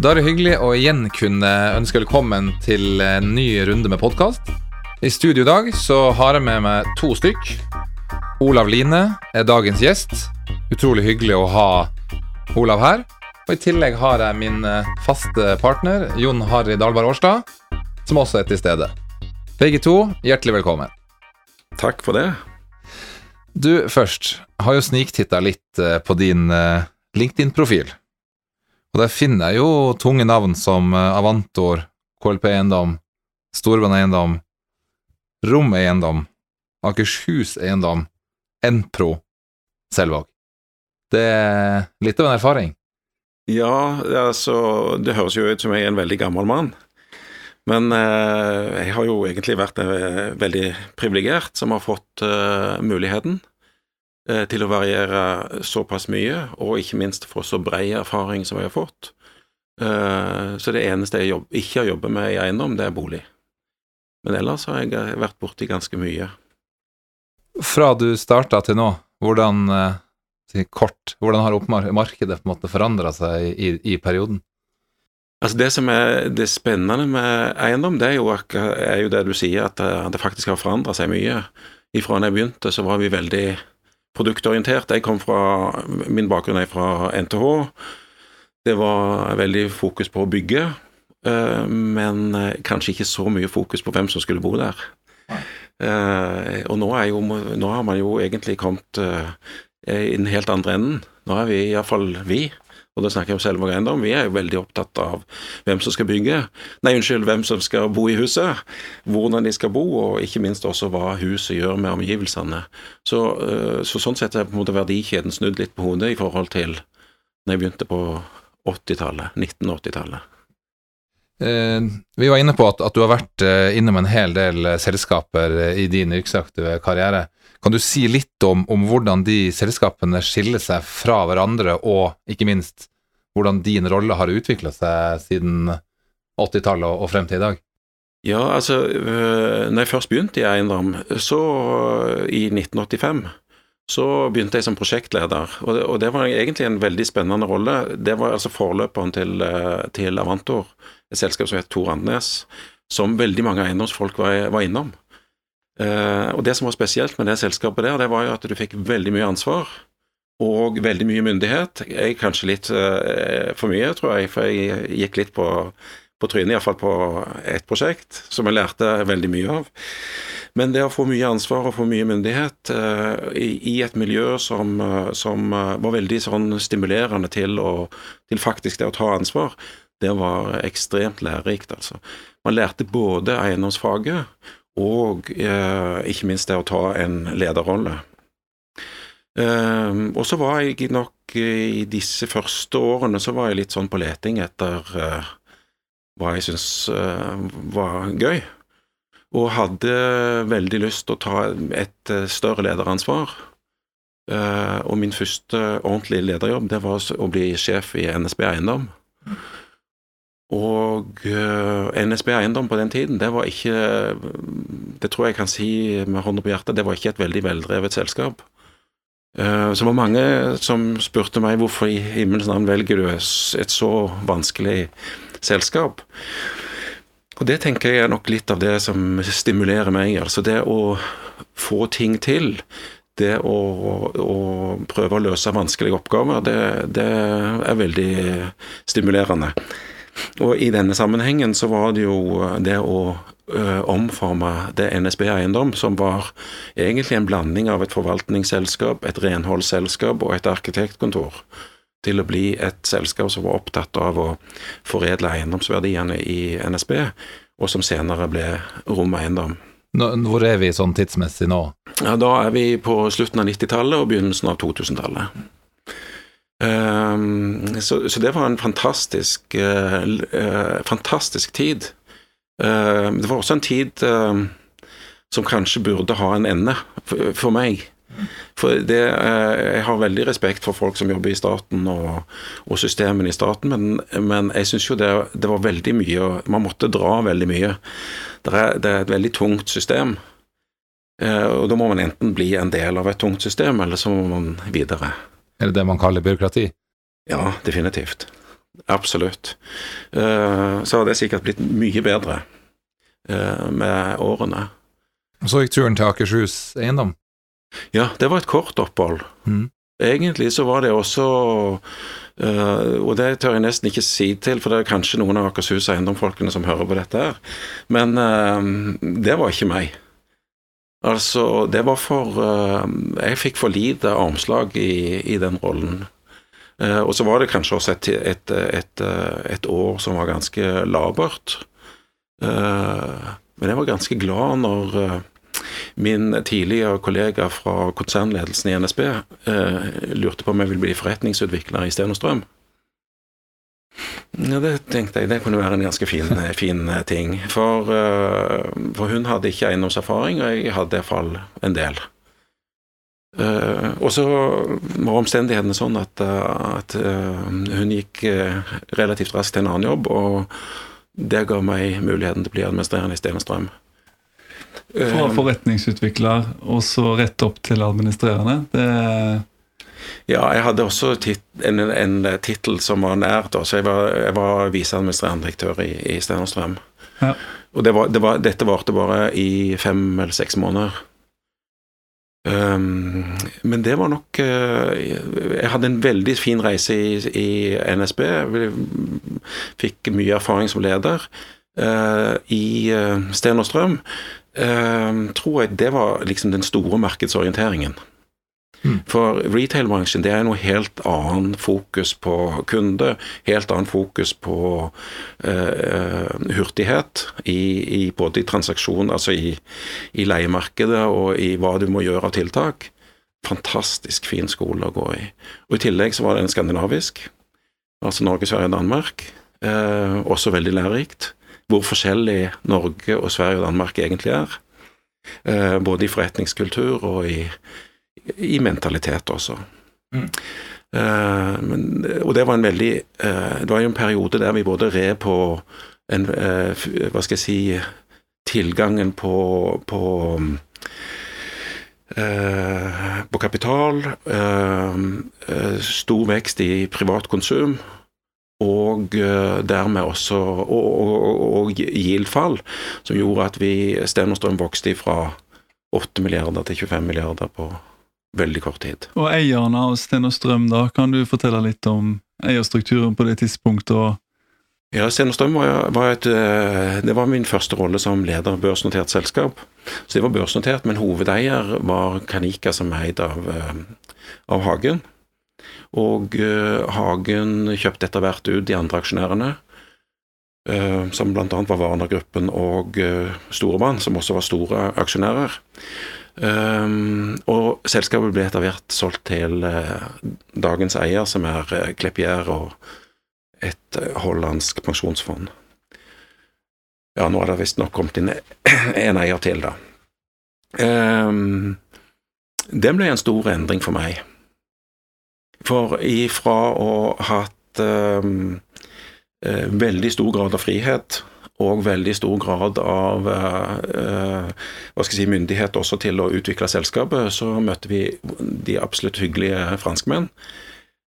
Da er det hyggelig å igjen kunne ønske velkommen til en ny runde med podkast. I studio i dag så har jeg med meg to stykk. Olav Line er dagens gjest. Utrolig hyggelig å ha Olav her. Og I tillegg har jeg min eh, faste partner Jon Harry Dalberg Årstad, som også er til stede. Begge to, hjertelig velkommen. Takk for det. Du først har jo sniktitta litt eh, på din eh, LinkedIn-profil. Og der finner jeg jo tunge navn som eh, Avantor, KLP Eiendom, Storbrann Eiendom, Rom Eiendom, Akershus Eiendom, Enpro, Selvåg. Det er litt av en erfaring. Ja, altså Det høres jo ut som jeg er en veldig gammel mann. Men eh, jeg har jo egentlig vært eh, veldig privilegert som har fått eh, muligheten til å variere såpass mye, og ikke minst få så bred erfaring som jeg har fått. Eh, så det eneste jeg ikke har jobbet med i eiendom, det er bolig. Men ellers har jeg eh, vært borti ganske mye. Fra du starta til nå, hvordan, kort, hvordan har markedet på en måte forandra seg i, i, perioden? Altså Det som er det spennende med eiendom, det er jo, er jo det du sier, at det faktisk har forandra seg mye. Ifra da jeg begynte, så var vi veldig produktorientert. Jeg kom fra Min bakgrunn er fra NTH. Det var veldig fokus på å bygge, eh, men eh, kanskje ikke så mye fokus på hvem som skulle bo der. Eh, og nå, jo, nå har man jo egentlig kommet i den helt andre enden. Nå er vi iallfall vi og da snakker jeg om Selvåg eiendom, vi er jo veldig opptatt av hvem som skal bygge, nei, unnskyld, hvem som skal bo i huset, hvordan de skal bo, og ikke minst også hva huset gjør med omgivelsene. Så, eh, så sånn sett er på en måte verdikjeden snudd litt på hodet i forhold til når jeg begynte på 80-tallet, 1980-tallet. Eh, vi var inne på at, at, du har vært eh, innom en hel del selskaper i din yrkesaktive karriere. Kan du si litt om, om, hvordan de selskapene skiller seg fra hverandre, og ikke minst hvordan din rolle har utvikla seg siden 80-tallet og, frem til i dag? Ja, altså øh, når jeg først begynte i eiendom, så i 1985 så begynte jeg som prosjektleder, og det, og det, var egentlig en veldig spennende rolle. Det var altså forløperen til, øh, til Avantor, et selskap som het Tor Andnes, som veldig mange eiendomsfolk var, var innom. Eh, og Det som var spesielt med det selskapet der, det var jo at du fikk veldig mye ansvar og veldig mye myndighet. Jeg Kanskje litt eh, for mye, tror jeg, for jeg gikk litt på, på trynet, iallfall på ett prosjekt, som jeg lærte veldig mye av. Men det å få mye ansvar og få mye myndighet eh, i, i, et miljø som, som var veldig sånn stimulerende til, å, til faktisk det å ta ansvar, det var ekstremt lærerikt, altså. Man lærte både eiendomsfaget og eh, ikke minst det å ta en lederrolle. Eh, og så var jeg nok i disse første årene så var jeg litt sånn på leting etter uh, hva jeg syns uh, var gøy, og hadde veldig lyst til å ta et eh, større lederansvar. Uh, og min første ordentlige lederjobb det var å bli sjef i NSB Eiendom. Og eh, NSB Eiendom på den tiden, det var ikke Det tror jeg kan si med hånda på hjertet, det var ikke et veldig veldrevet selskap. Uh, så det var mange som spurte meg hvorfor i himmelens navn velger du et så vanskelig selskap. Og det tenker jeg er nok litt av det som stimulerer meg. Altså det å få ting til. Det å, å prøve å løse vanskelige oppgaver, det, det er veldig stimulerende. Og i denne sammenhengen så var det jo eh, det å uh, omforme det NSB Eiendom, som var egentlig en blanding av et forvaltningsselskap, et renholdsselskap og et arkitektkontor, til å bli et selskap som var opptatt av å foredle eiendomsverdiene i NSB, og som senere ble Rom Eiendom. Hvor er vi sånn tidsmessig nå? Ja, Da er vi på slutten av 90-tallet og begynnelsen av 2000-tallet. Um, så, så, det var en fantastisk, uh, uh, fantastisk tid. Uh, det var også en tid som kanskje burde ha en ende, for, for meg. For det, Jeg har veldig respekt for folk som jobber i staten og, og systemene i staten, men, men jeg syns jo det, det, var veldig mye Man måtte dra veldig mye. Det er, det er et veldig tungt system. Og da må man enten bli en del av et tungt system, eller så må man videre. Er det det man kaller byråkrati? Ja, definitivt. Absolutt. Uh, så har det sikkert blitt mye bedre uh, med årene. Og så gikk turen til Akershus eiendom? Ja, det var et kort opphold. Mm. Egentlig så var det også uh, Og det tør jeg nesten ikke si til, for det er kanskje noen av Akershus Eiendomfolkene som hører på dette her. Men det var ikke meg. Altså, det var for Jeg fikk for lite armslag i, i den rollen. Eh, og så var det kanskje også et, et, et, et år som var ganske labert. Eh, men jeg var ganske glad når eh, min tidligere kollega fra konsernledelsen i NSB lurte på om jeg ville bli forretningsutvikler i Stenostrøm. Ja, det tenkte jeg det kunne være en ganske fin, fin ting. For, for, hun hadde ikke eiendomserfaring, og jeg hadde iallfall en del. Uh, og så var omstendighetene sånn at, uh, at uh, hun gikk relativt raskt til en annen jobb, og det ga meg muligheten til å bli administrerende i Stenestrøm. Fra forretningsutvikler og så rett opp til administrerende? Det ja, jeg hadde også tit en, en tittel som var nært. Så jeg var, jeg var viseadministrerende direktør i, i Stenestrøm. Ja. Og det var, det var, dette varte bare i fem eller seks måneder. Um, men det var nok uh, Jeg hadde en veldig fin reise i, i NSB. Fikk mye erfaring som leder. Uh, I uh, Sten og Strøm tror jeg det var liksom den store markedsorienteringen. For retail-bransjen det er noe helt annet fokus på kunde, helt annet fokus på uh, hurtighet i, i, både i transaksjon, altså i, i, leiemarkedet og i hva du må gjøre av tiltak. Fantastisk fin skole å gå i. Og I tillegg så var det en skandinavisk, altså Norge, Sverige og Danmark. Uh, også veldig lærerikt. Hvor forskjellig Norge og Sverige og Danmark egentlig er. Uh, både i forretningskultur og i i mentalitet også. Mm. Uh, men, og det var en veldig uh, Det var jo en periode der vi både red på en uh, Hva skal jeg si Tilgangen på, på på kapital, stor vekst i privat konsum, og dermed også og, og, og yield-fall, som gjorde at vi Sten vokste fra 8 milliarder til 25 milliarder på veldig kort tid. Og eierne av Sten og Strøm, da, kan du fortelle litt om eierstrukturen på det tidspunktet? og ja, Sten og Strøm var, var, et, eh, det var min første rolle som leder av børsnotert selskap. Så det var børsnotert, men hovedeier var Kanika, som er eid av, eh, av Hagen. Og uh, Hagen kjøpte etter hvert ut de andre aksjonærene, uh, som bl.a. var Warner-gruppen og uh, som også var store aksjonærer. Um, og selskapet ble etter hvert solgt til uh, dagens eier, som er uh, Klepier og et uh, hollandsk pensjonsfond. Ja, nå er det visstnok kommet inn en eier til, da. Um, det ble en stor endring for meg. For ifra å ha hatt um, veldig stor grad av frihet og veldig stor grad av uh, hva skal jeg si, myndighet også til å utvikle selskapet, så møtte vi de absolutt hyggelige franskmenn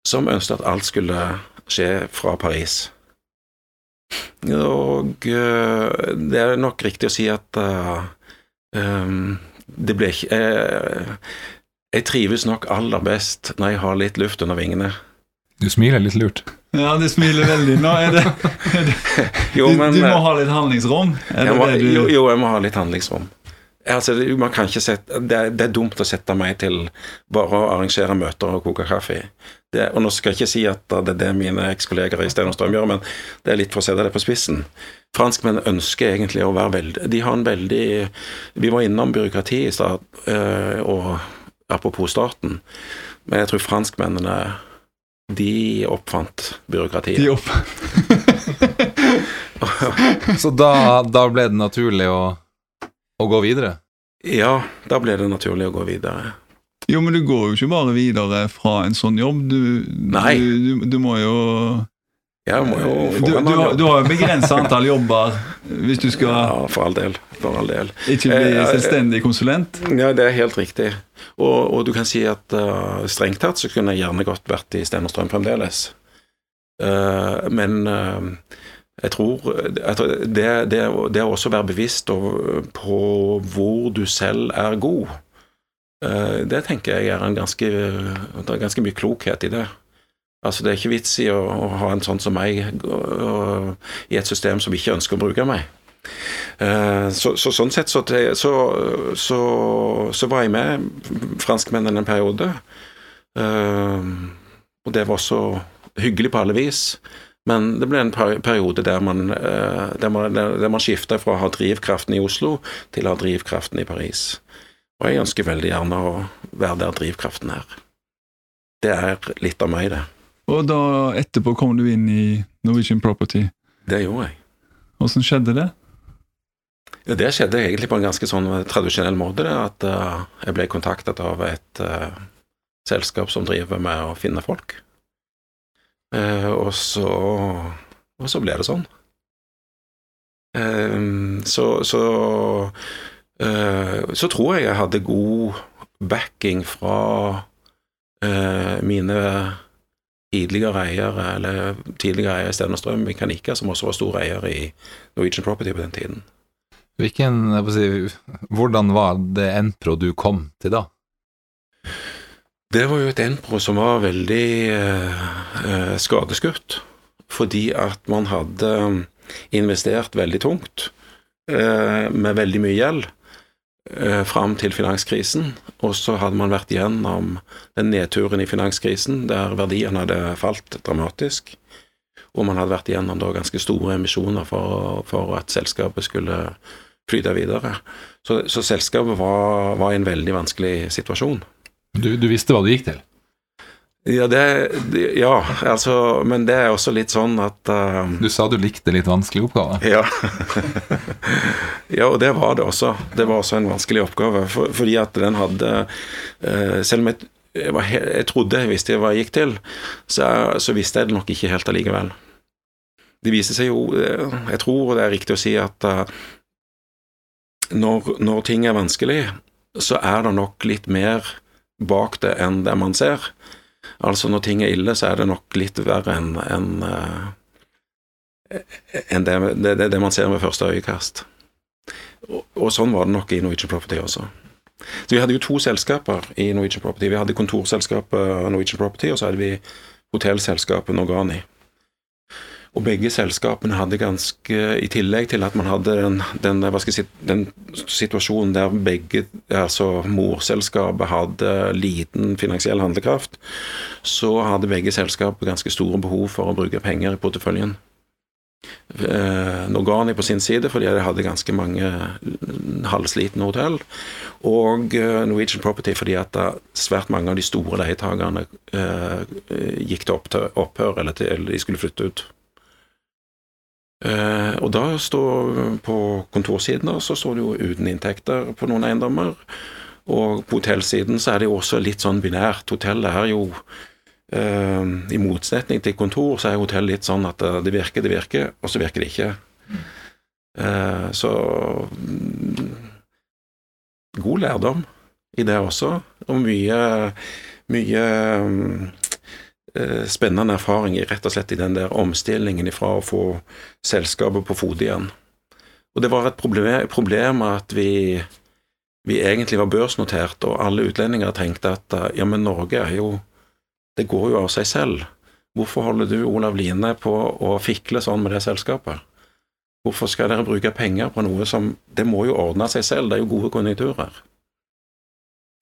som ønsket at alt skulle skje fra Paris. Og uh, det er nok riktig å si at uh, det ble ikke Jeg trives nok aller best når jeg har litt luft under vingene. Du smiler litt lurt. Ja, du smiler veldig. Nå er det, er det jo, men, du, du, må eh, ha litt handlingsrom? Må, du... jo, jo, jeg må ha litt handlingsrom. Altså, man kan ikke sette, det, er, det er dumt å sette meg til bare å arrangere møter og koke kaffe. Det, og Nå skal jeg ikke si at det er det mine ekskolleger i Sten og Strøm gjør, men det er litt for å sette det på spissen. Franskmenn ønsker egentlig å være veldig De har en veldig Vi var innom byråkrati i stad, eh, og apropos staten, men jeg tror franskmennene de oppfant byråkratiet. De oppfant Så da, da, ble det naturlig å, å, gå videre? Ja, da ble det naturlig å gå videre. Jo, men du går jo ikke bare videre fra en sånn jobb. Du, Nei. du, du, du må jo jeg må jo få du, du, har, du har jo begrensa antall jobber hvis du skal Ja, for all del. For all del. Ikke bli eh, selvstendig konsulent? Ja, det er helt riktig. Og, og du kan si at uh, strengt tatt så kunne jeg gjerne godt vært i Sten og Strøm fremdeles. Uh, men uh, jeg tror at det, det, det å også være bevisst på hvor du selv er god, det tenker jeg er en ganske Det er ganske mye klokhet i det. Altså Det er ikke vits i å, å ha en sånn som meg i et system som ikke ønsker å bruke meg. Så, så, sånn sett så, så, så, var jeg med franskmennene en periode. Og det var også hyggelig på alle vis. Men det ble en periode der man, eh, der man, man skifta fra å ha drivkraften i Oslo til å ha drivkraften i Paris. Og jeg ønsker veldig gjerne å være der drivkraften er. Det er litt av meg, det. Og da etterpå kom du inn i Norwegian Property? Det gjorde jeg. Åssen skjedde det? Det skjedde egentlig på en ganske sånn tradisjonell måte. Det, at uh, jeg ble kontaktet av et uh, selskap som driver med å finne folk. Uh, og, så, og så ble det sånn. Så så, så tror jeg jeg hadde god backing fra mine tidligere eier eller tidligere eier i Strøm Mekanika, som også var stor eier i Norwegian Property på den tiden. Hvilken, si, hvordan var det Enpro du kom til da? Det var jo et Enpro som var veldig eh, skadeskutt. Fordi at man hadde investert veldig tungt, eh, med veldig mye gjeld, eh, fram til finanskrisen. Og så hadde man vært gjennom den nedturen i finanskrisen, der verdiene hadde falt dramatisk. Og man hadde vært gjennom da ganske store emisjoner for, for at selskapet skulle flyte videre. Så, så selskapet var, var i en veldig vanskelig situasjon. Du, du, visste hva det gikk til? Ja, det, ja, altså Men det er også litt sånn at uh, Du sa du likte litt vanskelig oppgave? Ja. ja, og det var det også. Det var også en vanskelig oppgave, for, fordi at den hadde uh, Selv om jeg, jeg, var, jeg, trodde jeg visste hva jeg gikk til, så, så visste jeg det nok ikke helt allikevel. Det viser seg jo eh, Jeg tror det er riktig å si at uh, når, når ting er vanskelig, så er det nok litt mer bak det enn det man ser. Altså når ting er ille, så er det nok litt verre enn en, en det, det, det, man ser med første øyekast. Og, og, sånn var det nok i Norwegian Property også. Så Vi hadde jo to selskaper i Norwegian Property. Vi hadde kontorselskapet Norwegian Property, og så hadde vi hotellselskapet Norgani. Og begge selskapene hadde ganske I tillegg til at man hadde den, den, si, den situasjonen der begge, altså morselskapet hadde liten finansiell handlekraft, så hadde begge selskaper ganske store behov for å bruke penger i porteføljen. Eh, Norgani på sin side fordi de hadde ganske mange halvslitne hotell, og eh, Norwegian Property fordi at svært mange av de store leietakerne eh, gikk til opphør, eller til de skulle flytte ut. Eh, og da står på kontorsiden da, så står det jo uten inntekter på noen eiendommer. Og på hotellsiden så er det jo også litt sånn binært. Hotellet er jo eh, I motsetning til kontor så er hotell litt sånn at det virker, det virker, og så virker det ikke. Eh, så mm, God lærdom i det også, og mye, mye mm, Eh, spennende erfaring rett og slett i den der omstillingen ifra å få selskapet på fot igjen. Og det var et problem, problem at vi, vi, egentlig var børsnotert, og alle utlendinger tenkte at ja, men Norge er jo Det går jo av seg selv. Hvorfor holder du, Olav Line, på å fikle sånn med det selskapet? Hvorfor skal dere bruke penger på noe som Det må jo ordne seg selv, det er jo gode konjunkturer.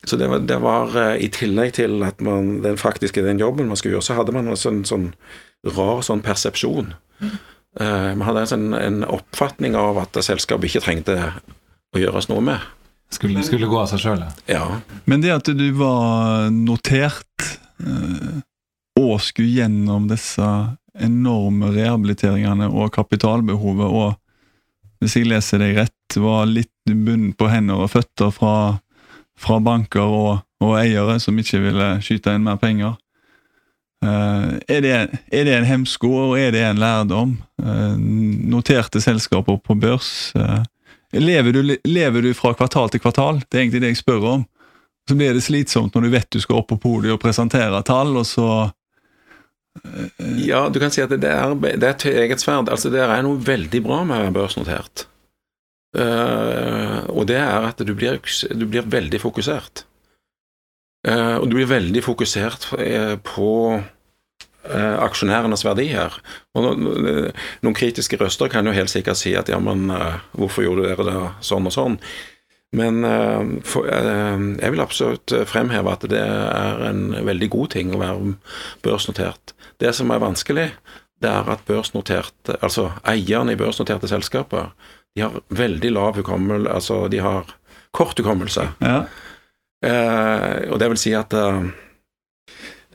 Så det var, det var, eh, I tillegg til at man den faktiske den jobben man skulle gjøre, så hadde man også en sånn rar sånn persepsjon. Mm. Uh, man hadde en, sånn, en, oppfatning av at selskapet ikke trengte å gjøres noe med. Skulle, skulle gå av seg sjøl, ja. Men det at du var notert uh, og skulle gjennom disse enorme rehabiliteringene og kapitalbehovet, og hvis jeg leser deg rett, var litt bundet på hender og føtter fra fra banker og, og, eiere som ikke ville skyte inn mer penger. Uh, er, det, er, det, en hemsko, og er det en lærdom? Uh, noterte selskaper på børs. Uh, lever, du, lever, du, fra kvartal til kvartal? Det er egentlig det jeg spør om. Så blir det slitsomt når du vet du skal opp på podiet og presentere tall, og så Ja, du kan si at det er, det er et eget sverd. Altså, det er noe veldig bra med å være børsnotert. Uh, og det er at du blir, du blir veldig fokusert. Uh, og du blir veldig fokusert på uh, aksjonærenes verdier. Og no, noen kritiske røster kan jo helt sikkert si at ja, men hvorfor gjorde dere det sånn og sånn? Men for, jeg vil absolutt fremheve at det er en veldig god ting å være børsnotert. Det som er vanskelig, det er at børsnoterte, altså eierne i børsnoterte selskaper de har veldig lav hukommelse, altså de har kort hukommelse. Ja. Eh, og det vil si at eh,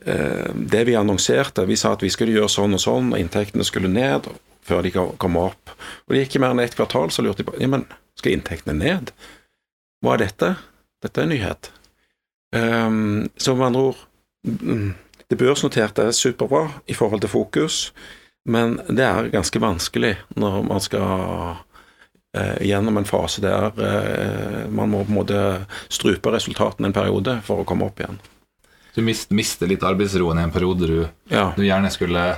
eh, det vi annonserte, vi sa at vi skulle gjøre sånn og sånn, og inntektene skulle ned før de kom opp. Og det gikk ikke mer enn ett kvartal, så lurte de på ja, men skal inntektene ned? Hva er dette? Dette er en nyhet. Um, så med andre ord mm, Det børsnoterte er superbra i forhold til fokus, men det er ganske vanskelig når man skal eh, gjennom en fase der eh, man må på en måte strupe resultatene en periode for å komme opp igjen. Du mist, mister litt arbeidsroen i en periode du, Ja, du gjerne skulle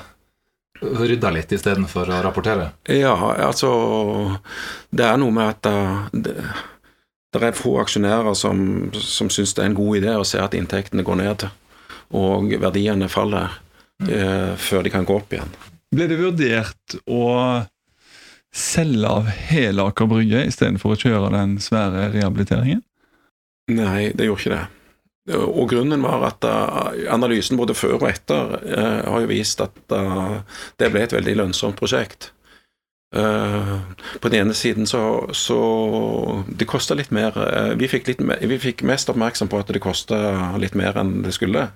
rydda litt istedenfor å rapportere? ja altså Det er noe med at eh, det, det er få aksjonærer som, som syns det er en god idé å se at inntektene går ned, og verdiene faller eh, før de kan gå opp igjen. Ble det vurdert å selge av hele Aker Brygge istedenfor å kjøre den svære rehabiliteringen? Nei, det gjorde ikke det. Og grunnen var at uh, analysen både før og etter uh, har jo vist at uh, det ble et veldig lønnsomt prosjekt. på den ene siden så, så Det kosta litt mer vi fikk, litt vi fikk mest oppmerksom på at det kosta litt mer enn det skulle.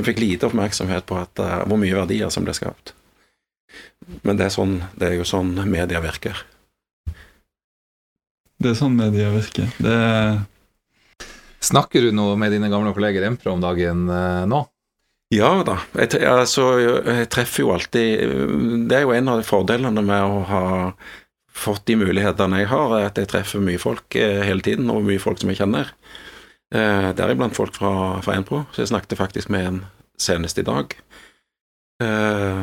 Vi fikk lite oppmerksomhet på at, hvor mye verdier som ble skapt. Men det er, sånn, det er jo sånn media virker. Det er sånn media virker. Det er Snakker du noe med dine gamle kolleger i Empro om dagen eh, nå? Ja da. Jeg, altså, jeg treffer jo alltid Det er jo en av fordelene med å ha fått de mulighetene jeg har, er at jeg treffer mye folk eh, hele tiden, og mye folk som jeg kjenner. Eh, Deriblant folk fra, fra Enpro, så jeg snakket faktisk med en senest i dag. Eh,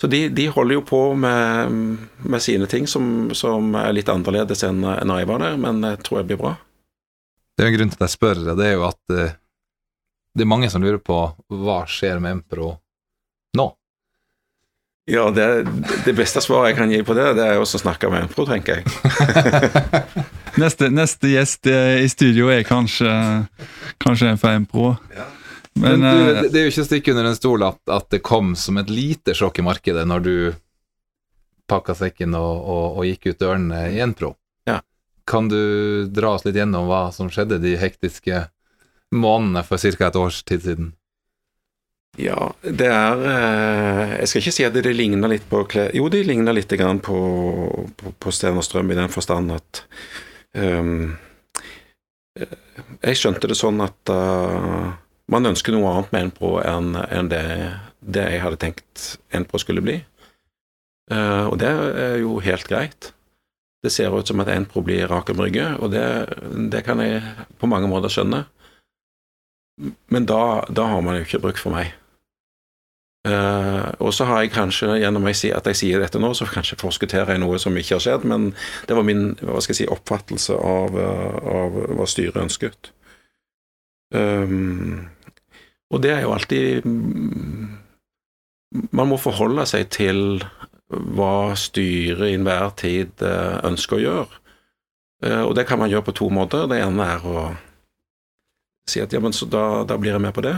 så de, de holder jo på med, med sine ting som, som er litt annerledes enn når jeg var der, men jeg tror det blir bra. Det er en grunn til at jeg spør, det er jo at eh, det er mange som lurer på hva skjer med Empro nå? Ja, det, det beste svaret jeg kan gi på det, det er jo å snakke med Empro, tenker jeg. Neste, neste gjest i studio er kanskje, kanskje en fra Empro. Men, Men, du, eh, det, det er jo ikke å stikke under en stol at, at det kom som et lite sjokk i markedet når du pakka sekken og, og, og gikk ut dørene i Enpro. Ja. Kan du dra oss litt gjennom hva som skjedde de hektiske månedene for ca. et års tid siden? Ja, det er eh, Jeg skal ikke si at det, det ligner litt på. Jo, det ligner litt grann på, på, på Sten og Strøm i den forstand at ehm, eh, Jeg skjønte det sånn at eh, man ønsker noe annet med Enpro enn enn det, det jeg hadde tenkt Enpro skulle bli. Uh, og det er jo helt greit. Det ser ut som at Enpro blir Rakel Brygge, og det, det kan jeg på mange måter skjønne. Men da, da har man jo ikke bruk for meg. Uh, og så har jeg kanskje, gjennom at jeg sier dette nå, så kanskje forskutterer jeg noe som ikke har skjedd, men det var min hva skal jeg si, oppfattelse av, eh, av hva styret ønsket. Um, og det er jo alltid mm, Man må forholde seg til hva styret i enhver tid eh, ønsker å gjøre. Eh, og det kan man gjøre på to måter. Det ene er å si at ja, men så da, da blir jeg med på det.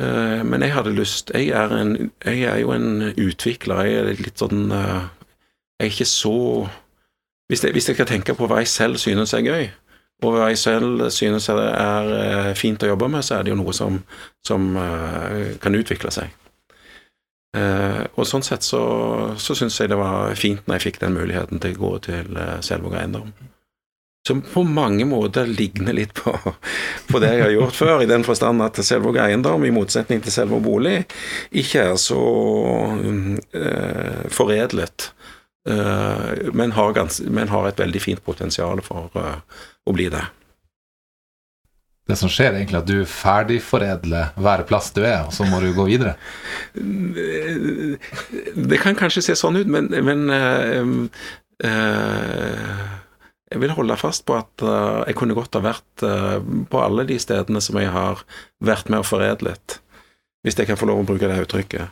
Eh, men jeg hadde lyst jeg er, en, jeg er jo en utvikler. Jeg er litt sånn Jeg er ikke så hvis jeg, hvis jeg skal tenke på hva jeg selv synes er gøy, og hva jeg selv synes er, er eh, fint å jobbe med, så er det jo noe som, som eh, kan utvikle seg. Eh, og sånn sett så, så syns jeg det var fint når jeg fikk den muligheten til å gå til uh, Selvåg eiendom. Som på mange måter ligner litt på, på det jeg har gjort før, i den forstand at Selvåg eiendom, i motsetning til Selvåg bolig, ikke er så uh, foredlet, uh, men, har gans, men har et veldig fint potensial for eh, å bli det. det som skjer, er egentlig at du ferdigforedler hver plass du er, og så må du gå videre? Det kan kanskje se sånn ut, men, men uh, uh, jeg vil holde fast på at uh, jeg kunne godt ha vært på alle de stedene som jeg har vært med og foredlet, hvis jeg kan få lov å bruke det uttrykket.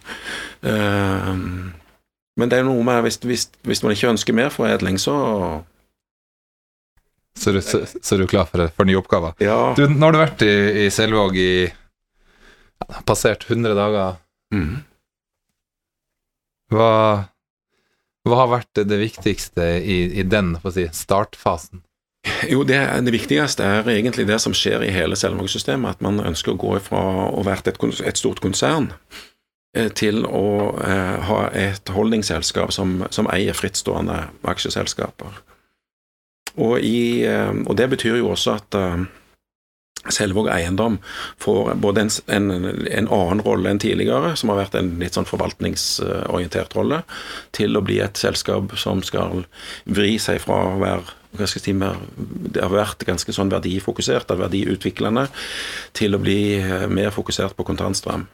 men det er noe med hvis, hvis, hvis man ikke ønsker mer foredling, så så er, du, så, så er du klar for, for nye oppgaver? Ja. Du, nå har du vært i, i Selvåg i ja, Passert 100 dager. Mm. Hva, hva har vært det viktigste i, i den si, startfasen? Jo, det, det, viktigste er egentlig det som skjer i hele Selvåg-systemet. At man ønsker å gå fra å være et, et stort konsern eh, til å eh, ha et holdningsselskap som, som eier frittstående aksjeselskaper. Og, i, eh, og det betyr jo også at uh, Selvåg eiendom får både en, en, en, annen rolle enn tidligere, som har vært en litt sånn forvaltningsorientert rolle, til å bli et selskap som skal vri seg fra å være si, mer, det har vært ganske sånn verdifokusert, verdiutviklende, til å bli eh, mer fokusert på kontantstrøm.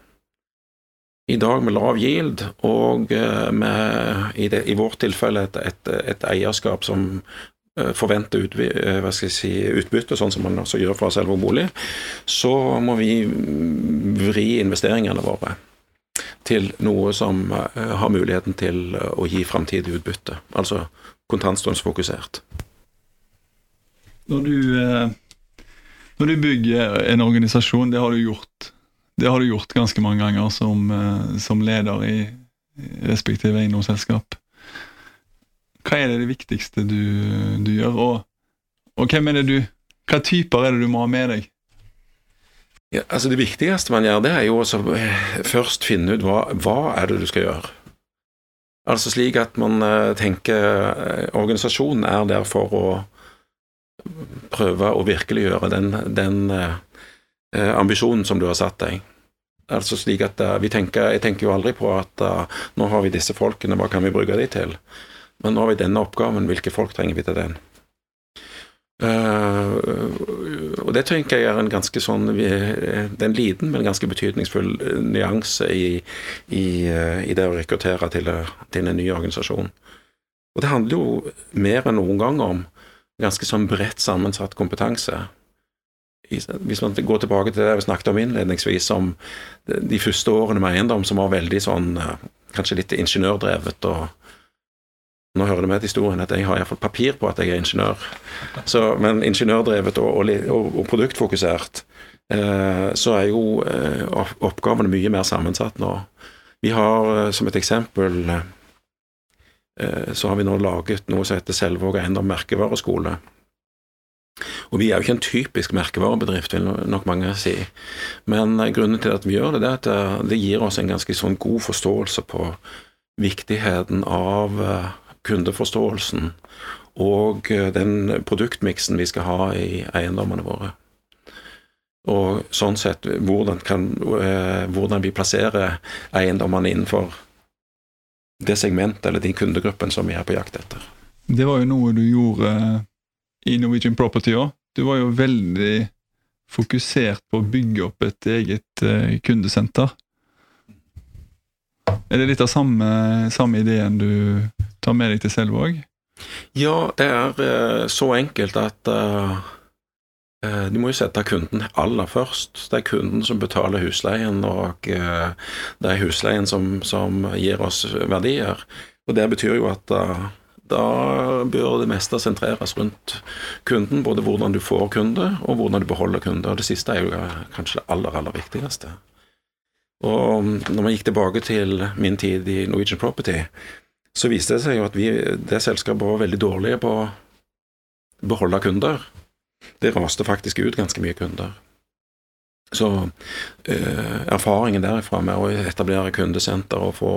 I dag med lav yield og med, i, det, i vårt tilfelle et, et, et eierskap som Eh, forvente ut, eh, si, utbytte, sånn som man også gjør fra selve bolig, så må vi vri investeringene våre til noe som eh, har muligheten til å gi framtidig utbytte. Altså kontantstrømsfokusert. Når du, når du bygger en organisasjon, det har du gjort, har du gjort ganske mange ganger som, som leder i respektive eiendomsselskap. Hva er det, viktigste du, du gjør, og, og, hvem er det du Hva typer er det du må ha med deg? Ja, altså Det viktigste man gjør, det er jo å eh, først finne ut hva, hva er det du skal gjøre. Altså slik at man uh, tenker uh, organisasjonen er der for å prøve å virkeliggjøre den, den ambisjonen som du har satt deg. Altså slik at tenker, Jeg tenker jo aldri på at nå har vi disse folkene, hva kan vi bruke de til? Men nå har vi denne oppgaven, hvilke folk trenger vi til den? Uh, og det tenker jeg er en ganske sånn Det er en liten, men ganske betydningsfull eh, nyanse i, i, uh, i det å rekruttere til, til, en ny organisasjon. Og det handler jo mer enn noen gang om ganske sånn bredt sammensatt kompetanse. Hvis man går tilbake til det vi snakket om innledningsvis, om de første årene med eiendom, som var veldig sånn kanskje litt ingeniørdrevet og nå hører det med til historien at jeg har iallfall papir på at jeg er ingeniør. Så, men ingeniørdrevet og, og, og produktfokusert, eh, så er jo eh, oppgavene mye mer sammensatt nå. Vi har eh, som et eksempel eh, så har vi nå laget noe som heter Selvåg eiendom merkevareskole. Og vi er jo ikke en typisk merkevarebedrift, vil nok mange si. Men eh, grunnen til at vi gjør det, er at det gir oss en ganske sånn god forståelse på viktigheten av kundeforståelsen og eh, den produktmiksen vi skal ha i eiendommene våre. Og sånn sett hvordan, kan, eh, hvordan vi plasserer eiendommene innenfor det segmentet eller den kundegruppen som vi er på jakt etter. Det var jo noe du gjorde eh, i Norwegian Property òg. Du var jo veldig fokusert på å bygge opp et eget kundesenter. Er det litt av samme, samme ideen du tar med deg til Selvåg? Ja, det er uh, så enkelt at uh, uh, du må jo sette kunden aller først. Det er kunden som betaler husleien, og det er husleien som, som, gir oss verdier. Og det betyr jo at da bør det meste sentreres rundt kunden, både hvordan du får kunde, og hvordan du beholder kunde. Og det siste er jo kanskje det aller, aller viktigste. Og når man gikk tilbake til min tid i Norwegian Property, så viste det seg jo at vi, det selskapet var veldig dårlige på å beholde kunder. Det raste faktisk ut ganske mye kunder. Så eh, erfaringen derifra med å etablere kundesenter og få,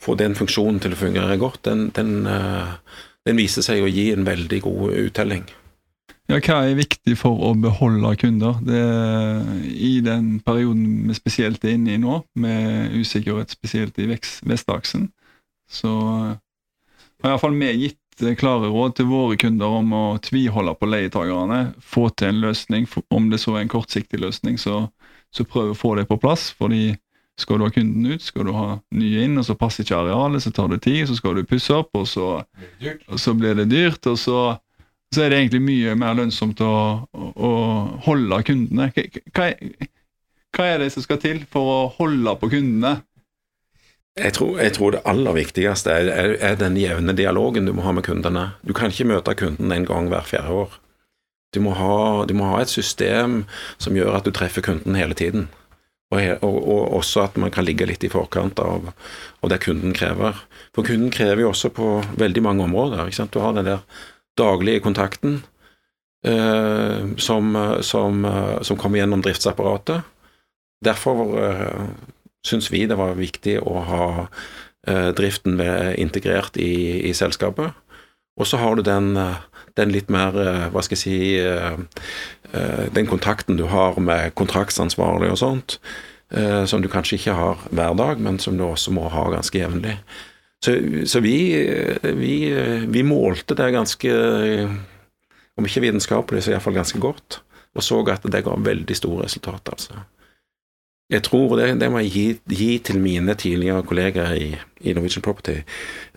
få den funksjonen til å fungere godt, den, den, eh, den viste seg å gi en veldig god uttelling. Ja, hva er viktig for å beholde kunder? Det, I den perioden vi spesielt er inne i nå, med usikkerhet spesielt i Vestaksen, så har iallfall vi gitt eh, klare råd til våre kunder om å tviholde på leietakerne. Få til en løsning, om det så er en kortsiktig løsning, så, så prøv å få det på plass. fordi skal du ha kunden ut, skal du ha nye inn, og så passer ikke arealet, så tar det tid, så skal du pusse opp, og så, og så blir det dyrt, og så, så er det egentlig mye mer lønnsomt å, å, å holde kundene. Hva, hva, hva er det som skal til for å holde på kundene? Jeg tror, jeg tror det aller viktigste er, er, er den jevne dialogen du må ha med kundene. Du kan ikke møte kunden en gang hver fjerde år. Du må ha, du må ha et system som gjør at du treffer kunden hele tiden. Og, og, og også at man kan ligge litt i forkant av, av det kunden krever. For kunden krever jo også på veldig mange områder. Du har den der daglige kontakten eh, som, som, eh, som kommer gjennom driftsapparatet. Derfor eh, syns vi det var viktig å ha eh, driften ved, integrert i, i selskapet. Og så har du den, eh, den litt mer, eh, hva skal jeg si Den kontakten du har med kontraktsansvarlig og sånt, som du kanskje ikke har hver dag, men som du også må ha ganske jevnlig. Så, så vi, vi, vi målte det ganske Om ikke vitenskapelig, så iallfall ganske godt. Og så at det ga veldig store resultater, altså. Jeg tror, det, det må jeg gi, gi til mine tidligere kolleger i, i Norwegian Property.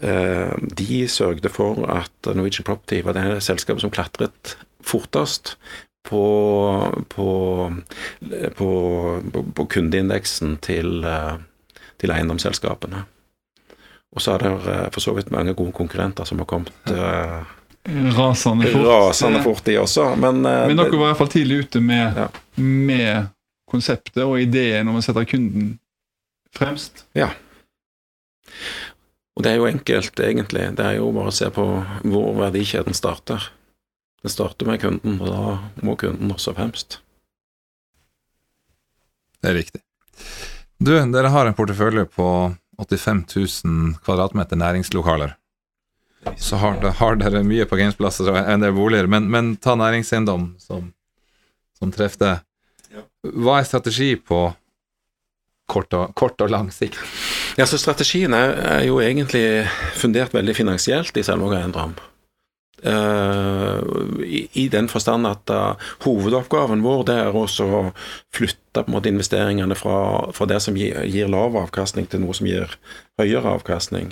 Eh, de sørgde for at Norwegian Property var det selskapet som klatret fortest på, på, på, på, kundeindeksen til, eh, til eiendomsselskapene. Og så er det eh, for så vidt mange gode konkurrenter som har kommet eh, Rasende fort. rasende fort, de også. Men, eh, Men dere var i hvert fall tidlig ute med, Ja. med konseptet og ideen om å sette kunden fremst. Ja. Og det er jo enkelt, egentlig. Det er jo bare å se på hvor verdikjeden starter. Den starter med kunden, og da må kunden også fremst. Det er riktig. Du, dere har en portefølje på 85 000 kvadratmeter næringslokaler. Så har, har dere mye på gamesplasser og en del boliger, men, men ta næringseiendom som, som treffer det. Hva er strategi på kort og, kort og lang sikt? Ja, så Strategien er, er jo egentlig fundert veldig finansielt i Selvåg eiendom. Uh, i, I den forstand at uh, hovedoppgaven vår det er også å flytte på en måte investeringene fra, fra det som gir, gir lav avkastning, til noe som gir høyere avkastning.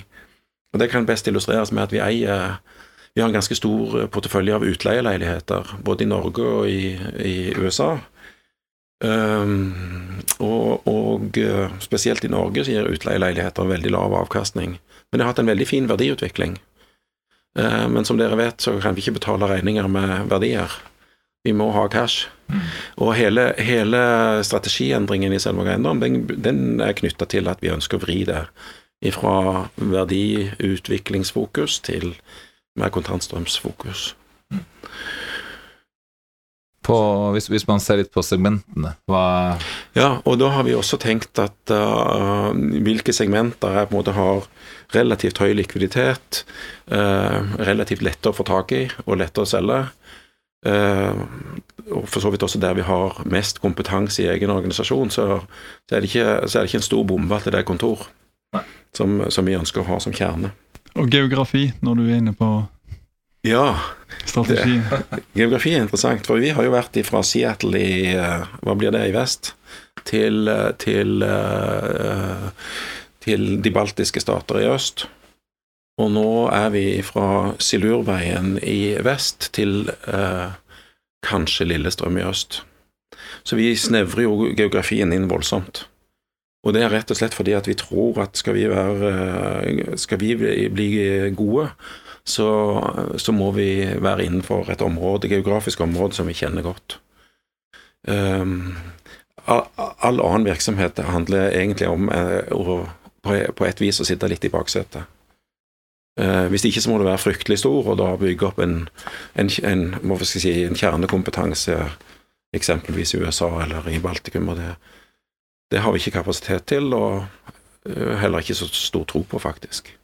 Og Det kan best illustreres med at vi eier vi har en ganske stor portefølje av utleieleiligheter, både i Norge og i, i USA. Um, og, og eh, spesielt i Norge så gir utleieleiligheter veldig lav avkastning. Men det har hatt en veldig fin verdiutvikling. Eh, men som dere vet, så kan vi ikke betale regninger med verdier. Vi må ha cash. Og hele, hele strategiendringen i Selvåg eiendom, den, den er knytta til at vi ønsker å vri det fra verdiutviklingsfokus til mer kontantstrømsfokus. På, hvis, hvis man ser litt på segmentene, hva Ja, og da har vi også tenkt at uh, hvilke segmenter er på en måte har relativt høy likviditet, uh, relativt lette å få tak i og lette å selge, uh, og for så vidt også der vi har mest kompetanse i egen organisasjon, så, så, er, det ikke, så er det ikke en stor bombe at det er kontor som, som vi ønsker å ha som kjerne. Og geografi, når du er inne på Ja, strategi. Geografi er interessant, for vi har jo vært fra Seattle i eh, Hva blir det i vest? Til, eh, til, eh, til de baltiske stater i øst. Og nå er vi fra Silurveien i vest til eh, kanskje Lillestrøm i øst. Så vi snevrer jo geografien inn voldsomt. Og det er rett og slett fordi at vi tror at skal vi, være, skal vi bli- bli gode, så, så må vi være innenfor et område, geografisk område som vi kjenner godt. Um, all, all annen virksomhet handler egentlig om uh, å på, et vis å sitte litt i baksetet. Eh, hvis ikke så må du være fryktelig stor, og da bygge opp en, en, en, si, en kjernekompetanse eksempelvis i USA eller i Baltikum. og det, det har vi ikke kapasitet til, og eh, heller ikke så stor tro på, faktisk.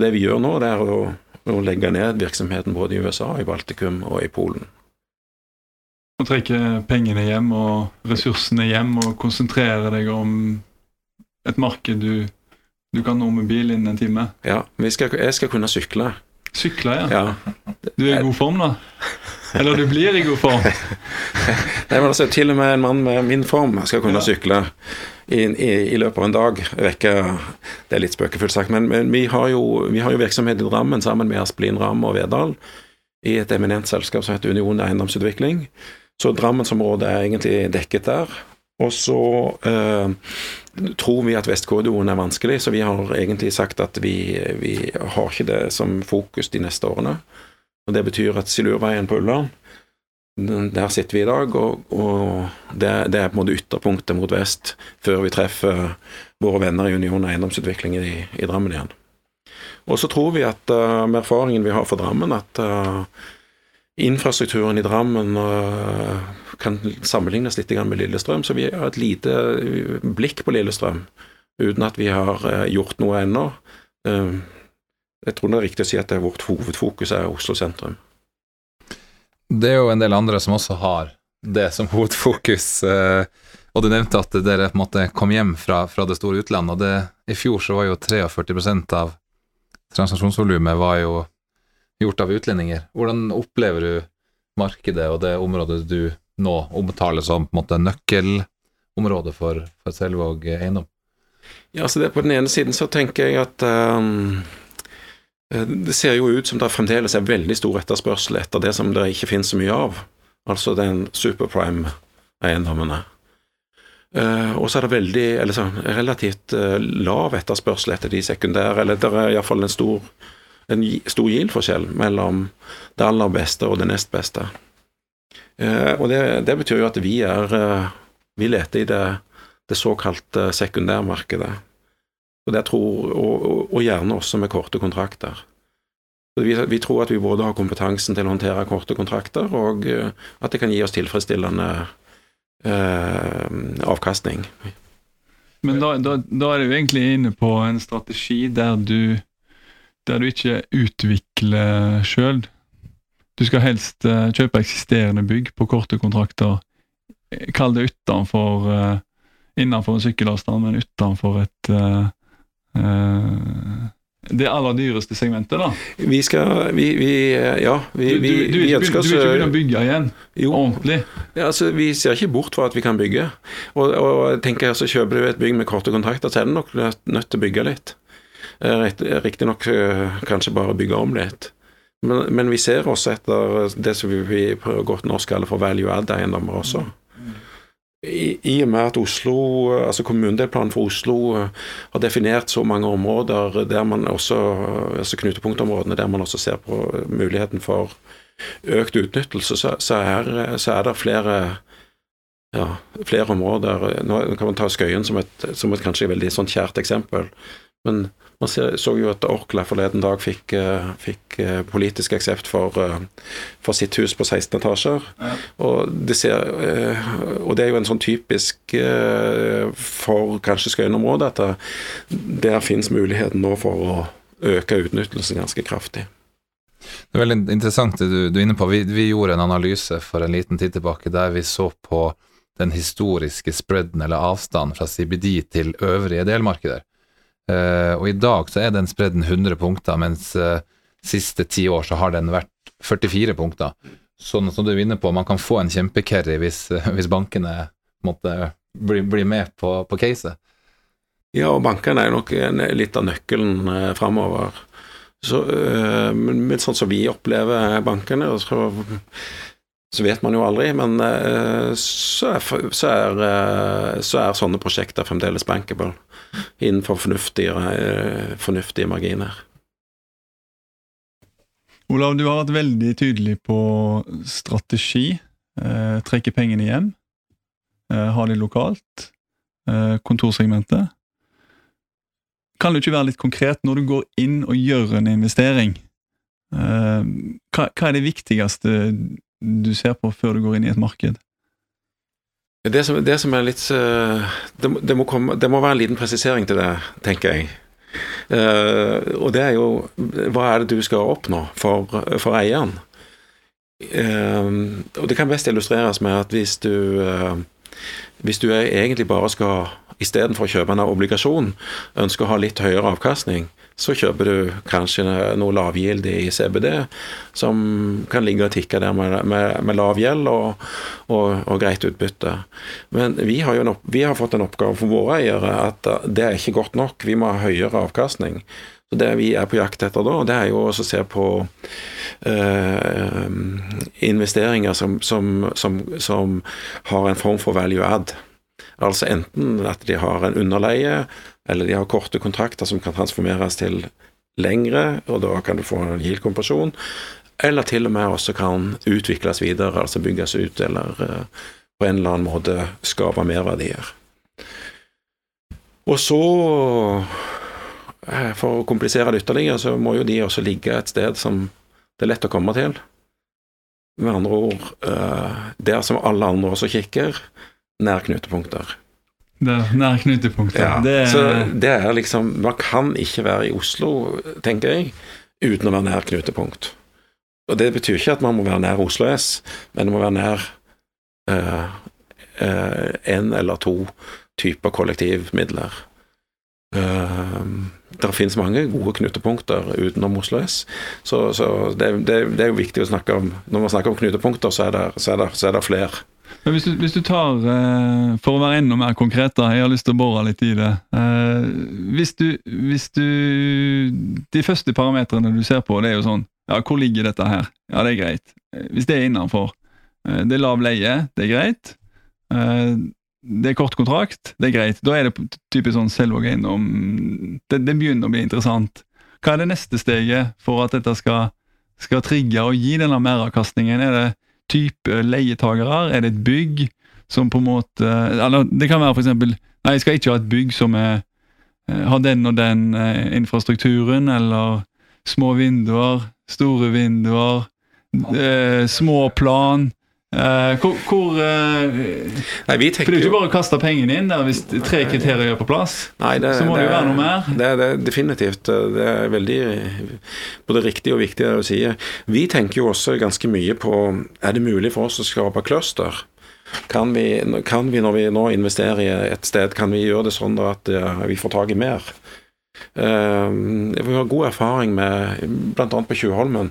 Det vi gjør nå, det er å, å legge ned virksomheten både i USA, i Baltikum og i Polen. Å trekke pengene hjem og ressursene hjem og konsentrere deg om et marked du, du kan nå med bil innen en time. Ja, vi skal, jeg skal kunne sykle. Sykle, ja. Ja. Du er i god form, da? Eller du blir i god form? Nei, men altså, Til og med en mann med min form skal kunne sykle i, i, i løpet av en dag. Rekke, det er litt spøkefullt sagt, men, men vi, har jo, vi har jo virksomhet i Drammen sammen med Asplin Ram og Vedal i et eminent selskap som heter Union Eiendomsutvikling. Så Drammensområdet er egentlig dekket der. Og så eh, tror vi at vestkorridoren er vanskelig, så vi har egentlig sagt at vi, vi har ikke det som fokus de neste årene. Og Det betyr at Silurveien på Ullern, der sitter vi i dag, og, og det, det, er på en måte ytterpunktet mot vest før vi treffer våre venner i Union Eiendomsutvikling i, i Drammen igjen. Og så tror vi at uh, med erfaringen vi har for Drammen, at uh, infrastrukturen i Drammen uh, kan sammenlignes litt med Lillestrøm. Så vi har et lite blikk på Lillestrøm, uten at vi har gjort noe ennå. Jeg tror det er riktig å si at det er vårt hovedfokus er Oslo sentrum. Det er jo en del andre som også har det som hovedfokus. Og du nevnte at dere på en måte kom hjem fra, fra det store utlandet. og det, I fjor så var jo 43% av transaksjonsvolumet var jo gjort av utlendinger. Hvordan opplever du markedet og det området du nå omtaler som på en måte nøkkelområdet for, for Selvåg eiendom? Ja, altså det På den ene siden så tenker jeg at um, det ser jo ut som det fremdeles er veldig stor etterspørsel etter det som det ikke finnes så mye av, altså den superprime-eiendommene. Uh, og så er det veldig, eller så, relativt uh, lav etterspørsel etter de sekundære, eller det er iallfall en stor, en stor yield-forskjell mellom det aller beste og det nest beste. Og det, det, betyr jo at vi er Vi leter i det, det såkalte sekundærmarkedet. Og, det tror, og, og, og, gjerne også med korte kontrakter. Vi, vi, tror at vi både har kompetansen til å håndtere korte kontrakter, og at det kan gi oss tilfredsstillende eh, avkastning. Men da, da, da, er du egentlig inne på en strategi der du, der du ikke utvikler sjøl. Du skal helst uh, kjøpe eksisterende bygg på korte kontrakter. Kall det utenfor uh, innenfor en sykkelavstand, men utenfor et det aller dyreste segmentet, da? Vi skal Vi, vi ja. Vi, du, du, du, vi ønsker oss Du vil ikke begynne å bygge igjen? Jo. Ordentlig? Ja, altså, vi ser ikke bort fra at vi kan bygge. Og, og tenker altså, Kjøper du et bygg med korte kontrakter, så er det nok nødt til å bygge litt. Eh, riktignok eh, kanskje bare bygge om litt. Men, men, vi ser også etter det som vi på godt norsk kaller for value add-eiendommer også. I, I, og med at Oslo, altså kommunedelplanen for Oslo eh, har definert så mange områder der man også, altså knutepunktområdene der man også ser på muligheten for økt utnyttelse, så, så, er, så er, det flere, ja, flere områder. Nå kan man ta Skøyen som et, som et kanskje veldig sånn kjært eksempel. Men man så jo at Orkla forleden dag fikk, eh, fikk eh, politisk aksept for, eh, for, sitt hus på 16 etasjer. Ja. Og, det ser, og, det er jo en sånn typisk for kanskje Skøyen-området at der finnes muligheten nå for å øke utnyttelsen ganske kraftig. Det er veldig interessant det du, du er inne på. Vi, vi, gjorde en analyse for en liten tid tilbake der vi så på den historiske spreaden eller avstanden fra CBD til øvrige delmarkeder. Uh, og i dag så er den spredden 100 punkter, mens uh, siste ti år så har den vært 44 punkter. Sånn som du er inne på, man kan få en kjempecarry hvis, hvis bankene måtte bli, bli med på, på caset. Ja, og bankene er nok litt av nøkkelen uh, framover. Så, uh, men sånn som vi opplever bankene, så, så vet man jo aldri, men uh, så, er, så, er, så er sånne prosjekter fremdeles bankable innenfor fornuftige, eh, fornuftige marginer. Olav, du har vært veldig tydelig på strategi. Eh, trekke pengene hjem. Eh, ha de lokalt. Eh, kontorsegmentet. Kan du ikke være litt konkret når du går inn og gjør en investering? Eh, hva er det viktigste du ser på før du går inn i et marked? Det som, det som er litt eh, det, det, må komme, det, må være en liten presisering til det, tenker jeg. Uh, og det er jo Hva er det du skal oppnå for, for eieren? Uh, og det kan best illustreres med at hvis du uh, hvis du egentlig bare skal istedenfor å kjøpe en obligasjon, ønsker å ha litt høyere avkastning, så kjøper du kanskje noe lavgildig i CBD som kan ligge og tikke der med, med, med lav gjeld og, og, og, greit utbytte. Men vi har jo en, vi har fått en oppgave for våre eiere at det er ikke godt nok. Vi må ha høyere avkastning. Så Det vi er på jakt etter da, det er jo å se på eh, investeringer som, som, som, som, har en form for value add. Altså enten at de har en underleie, eller de har korte kontrakter som kan transformeres til lengre, og da kan du få en yield-kompresjon. Eller til og med også kan utvikles videre, altså bygges ut, eller uh, på en eller annen måte skape merverdier. Og så Eh, for å komplisere det ytterligere, så må jo de også ligge et sted som det er lett å komme til. Med andre ord, eh, der som alle andre også kikker, nær knutepunkter. Det, nær knutepunkter. Ja, det, så det er liksom Man kan ikke være i Oslo, tenker jeg, uten å være nær knutepunkt. Og det betyr ikke at man må være nær Oslo S, men man må være nær uh, uh, eller to typer kollektivmidler. Uh, det finnes mange gode knutepunkter utenom Oslo S. Så, så det, det, det, er jo viktig å snakke om Når man snakker om knutepunkter, så er det, så er det, så er det flere. Men hvis du, hvis du, tar, uh, For å være enda mer konkret, da, jeg har lyst til å bore litt i det. Uh, hvis, du, hvis du De første parametrene du ser på, det er jo sånn Ja, hvor ligger dette her? Ja, det er greit. Hvis det er innenfor. Det er lav leie, det er greit det er kort kontrakt, det er greit. Da er det typisk sånn Selvåg eiendom det, det, begynner å bli interessant. Hva er det neste steget for at dette skal, skal trigge og gi denne meravkastningen? Er det type leietagere? Er det et bygg som på en måte Eller det kan være eksempel Nei, jeg skal ikke ha et bygg som er, eh, har den og den eh, infrastrukturen, eller små vinduer, store vinduer, eh, små plan. Uh, hvor, hvor uh, Nei, vi tenker For det er ikke bare å kaste pengene inn der hvis tre kriterier er på plass. Nei, det, så må det, det jo være noe mer. Det det definitivt. Det er veldig både riktig og viktig det du sier. Vi tenker jo også ganske mye på Er det mulig for oss å skape cluster? Kan vi, kan vi når vi nå investerer i et sted, kan vi gjøre det sånn at uh, vi får tak i mer? vi har god erfaring med bl.a. på Tjuvholmen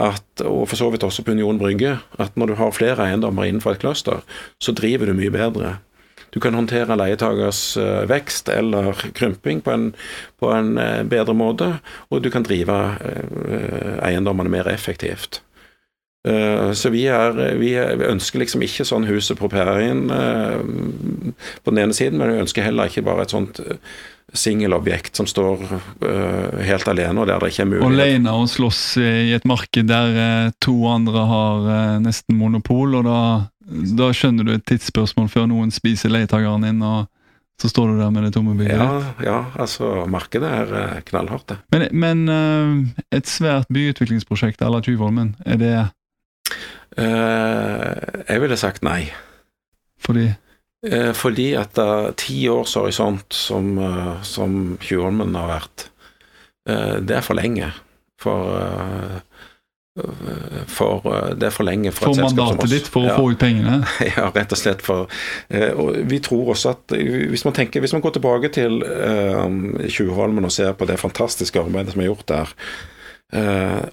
at, og for så vidt også på Union Brygge, at når du har flere eiendommer innenfor et cluster, så driver du mye bedre. Du kan håndtere leietakers uh, vekst eller krymping på en, på en uh, bedre måte, og du kan drive uh, eiendommene mer effektivt. Så vi, er, vi, ønsker liksom ikke sånn huset på prærien på den ene siden, men vi ønsker heller ikke bare et sånt singelobjekt som står uh, helt alene, og der det ikke er mulighet. Alene og slåss i et marked der uh, to andre har uh, nesten monopol, og da, da, skjønner du et tidsspørsmål før noen spiser leietakeren din, og så står du der med det tomme bygget. Ja, ja, altså markedet er knallhardt, det. Men, men et svært byutviklingsprosjekt à la Tjuvholmen, er det Jeg ville sagt nei. Fordi? Eh, fordi etter uh, ti års horisont, som, uh, som Tjuvholmen har vært, uh, det er for lenge. For, for Det er for lenge for, for mandatet ditt for ja. å få ut pengene? ja, rett og slett. For, og vi tror også at hvis man, tenker, hvis man går tilbake til Tjuvholmen og ser på det fantastiske arbeidet som er gjort der,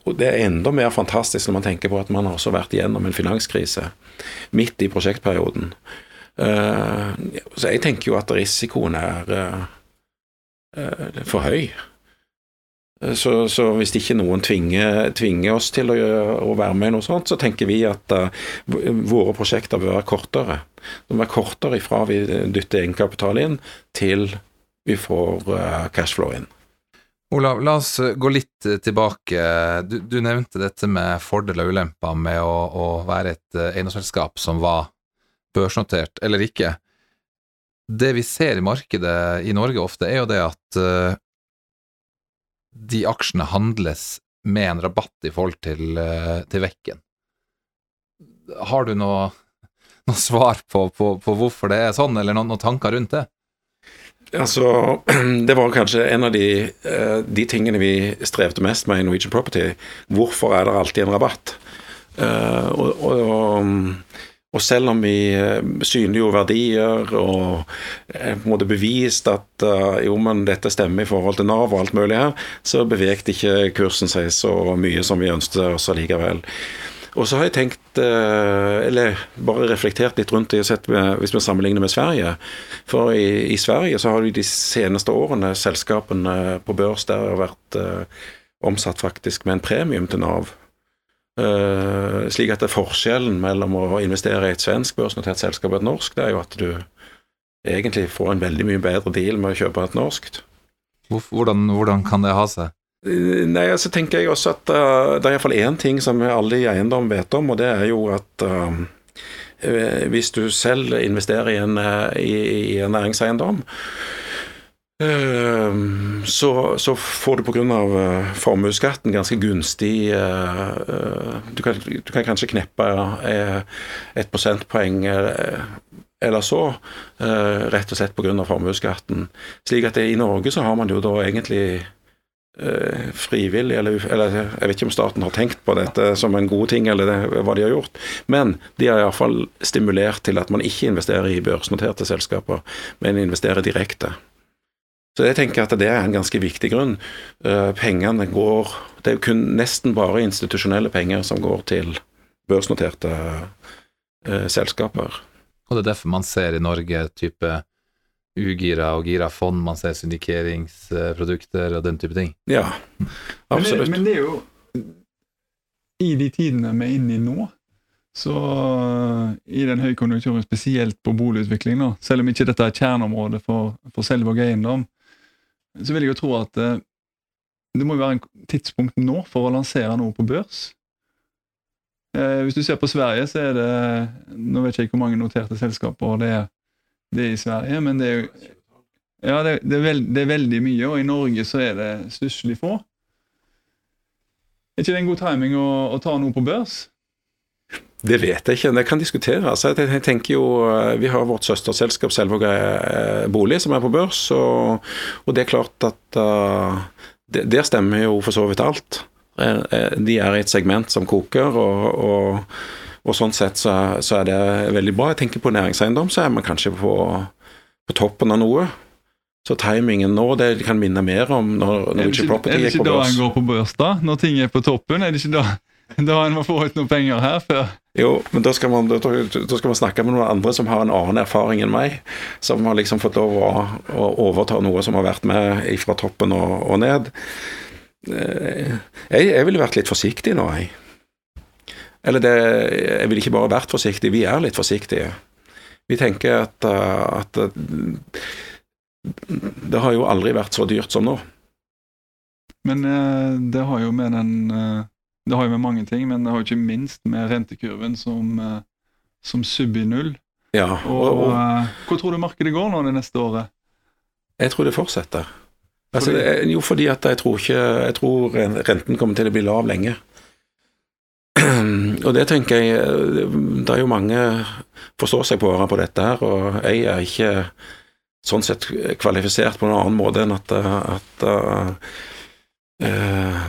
og Det er enda mer fantastisk når man tenker på at man har også vært igjennom en finanskrise midt i prosjektperioden. Eh, så jeg tenker jo at risikoen er eh, eh, for høy. Så, så, hvis ikke noen tvinger, tvinger oss til å, å, være med i noe sånt, så tenker vi at uh, våre prosjekter bør være kortere. De bør være kortere ifra vi dytter egenkapital inn, til vi får uh, cashflow inn. Olav, la oss gå litt tilbake. Du, du nevnte dette med fordeler og ulemper med å, å være et eiendomsselskap som var børsnotert eller ikke. Det vi ser i markedet i Norge ofte, er jo det at uh, de aksjene handles med en rabatt i forhold til, uh, til vekken. Har du noe, noe svar på, på, på, hvorfor det er sånn, eller noen, noen, tanker rundt det? Altså, Det var kanskje en av de, uh, de, tingene vi strevde mest med i Norwegian Property. Hvorfor er det alltid en rabatt? og, og Og selv om vi eh, synliggjorde verdier og eh, på en måte bevist at uh, jo, men dette stemmer i forhold til Nav og alt mulig her, så bevegde ikke kursen seg så mye som vi ønsket oss allikevel. Og så har jeg tenkt, eller bare reflektert litt rundt det med, hvis vi sammenligner med Sverige. For i, i, Sverige så har vi de seneste årene selskapene på børs der har vært omsatt faktisk med en premium til Nav. Uh, slik at forskjellen mellom å investere i et svensk børsnotert selskap og et norsk, det er jo at du egentlig får en veldig mye bedre deal med å kjøpe et norskt. Hvordan, hvordan kan det ha seg? Uh, nei, altså tenker jeg også at uh, det er iallfall én ting som alle i eiendom vet om, og det er jo at hvis du selv investerer i en, i, i en næringseiendom, så, så, får du pga. Uh, formuesskatten ganske gunstig uh, uh, du, kan, du, kan, kanskje kneppe et prosentpoeng eller så, rett og slett pga. formuesskatten. Slik at i Norge så har man jo da egentlig frivillig, eller, eller, jeg vet ikke om staten har tenkt på dette som en god ting, eller det, hva de har gjort, men de har iallfall stimulert til at man ikke investerer i børsnoterte selskaper, men investerer direkte. Så jeg tenker at det er en ganske viktig grunn. Uh, pengene går Det er jo kun nesten bare institusjonelle penger som går til børsnoterte uh, selskaper. Og det er derfor man ser i Norge type ugira og gira fond, man ser syndikeringsprodukter og den type ting. Ja, absolutt. Men det, men det er jo I de tidene vi er inne i nå, så i den høye konjunkturen, spesielt på boligutvikling, nå, selv om ikke dette er kjerneområdet for, for selve eiendom, så vil jeg jo tro at eh, det må jo være en tidspunkt nå for å lansere noe på børs. Eh, hvis du ser på Sverige, så er det Nå vet jeg ikke hvor mange noterte selskaper det er, det er i Sverige, men det er jo ja, det, det, er veld, det, er veldig mye, og i Norge så er det stusslig få. Er ikke det en god timing å, å ta noe på børs? Det vet jeg ikke, det kan diskuteres. Altså, jeg tenker jo, eh, Vi har vårt søsterselskap Selvåg eh, Bolig, som er på børs. Og, og det er klart at uh, der stemmer jo for så vidt alt. De er i et segment som koker, og, og, og sånn sett så, så, er det veldig bra. Jeg tenker på næringseiendom, så er man kanskje på, på toppen av noe. Så timingen nå, det kan minne mer om når, når Richard Property gikk på børs. Er det ikke da en går på børs, da? Når ting er på toppen? Er det ikke da, da en må få ut noen penger her før? Jo, men da skal, man, da, da skal, man, snakke med noen andre som har en annen erfaring enn meg. Som har liksom fått lov å, å overta noe som har vært med fra toppen og, og ned. Eh, jeg, jeg ville vært litt forsiktig nå, jeg. Eller det, jeg ville ikke bare vært forsiktig, vi er litt forsiktige. Vi tenker at, at det har jo aldri vært så dyrt som nå. Men eh, det har jo med den eh, det har jo med mange ting, men det har jo ikke minst med rentekurven som, eh, som i null. Ja, og, og, og, eh, Hvor tror du markedet går nå det neste året? Jeg tror det fortsetter. Altså, fordi? jo, fordi at jeg tror ikke Jeg tror renten kommer til å bli lav lenge. Og det tenker jeg Det er jo mange forstår seg på på dette her, og jeg er ikke sånn sett kvalifisert på noen annen måte enn at, at uh, uh,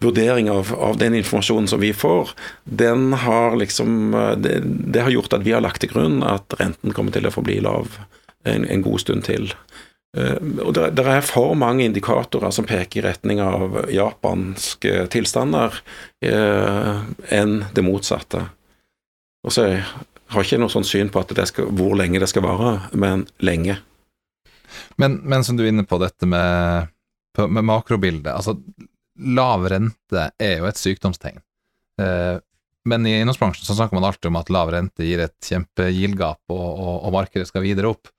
vurdering av, av, den informasjonen som vi får, den har liksom det, det, har gjort at vi har lagt til grunn at renten kommer til å forbli lav en, en god stund til. Uh, og det, det, er for mange indikatorer som peker i retning av japanske tilstander eh, enn det motsatte. Og så har jeg ikke noe sånn syn på skal, hvor lenge det skal vare, men lenge. Men, men som du er inne på dette med, med makrobildet. altså lav rente er jo et sykdomstegn. Eh, men i eiendomsbransjen så snakker man alltid om at lav rente gir et kjempe-yield-gap, og, og, og, markedet skal videre opp.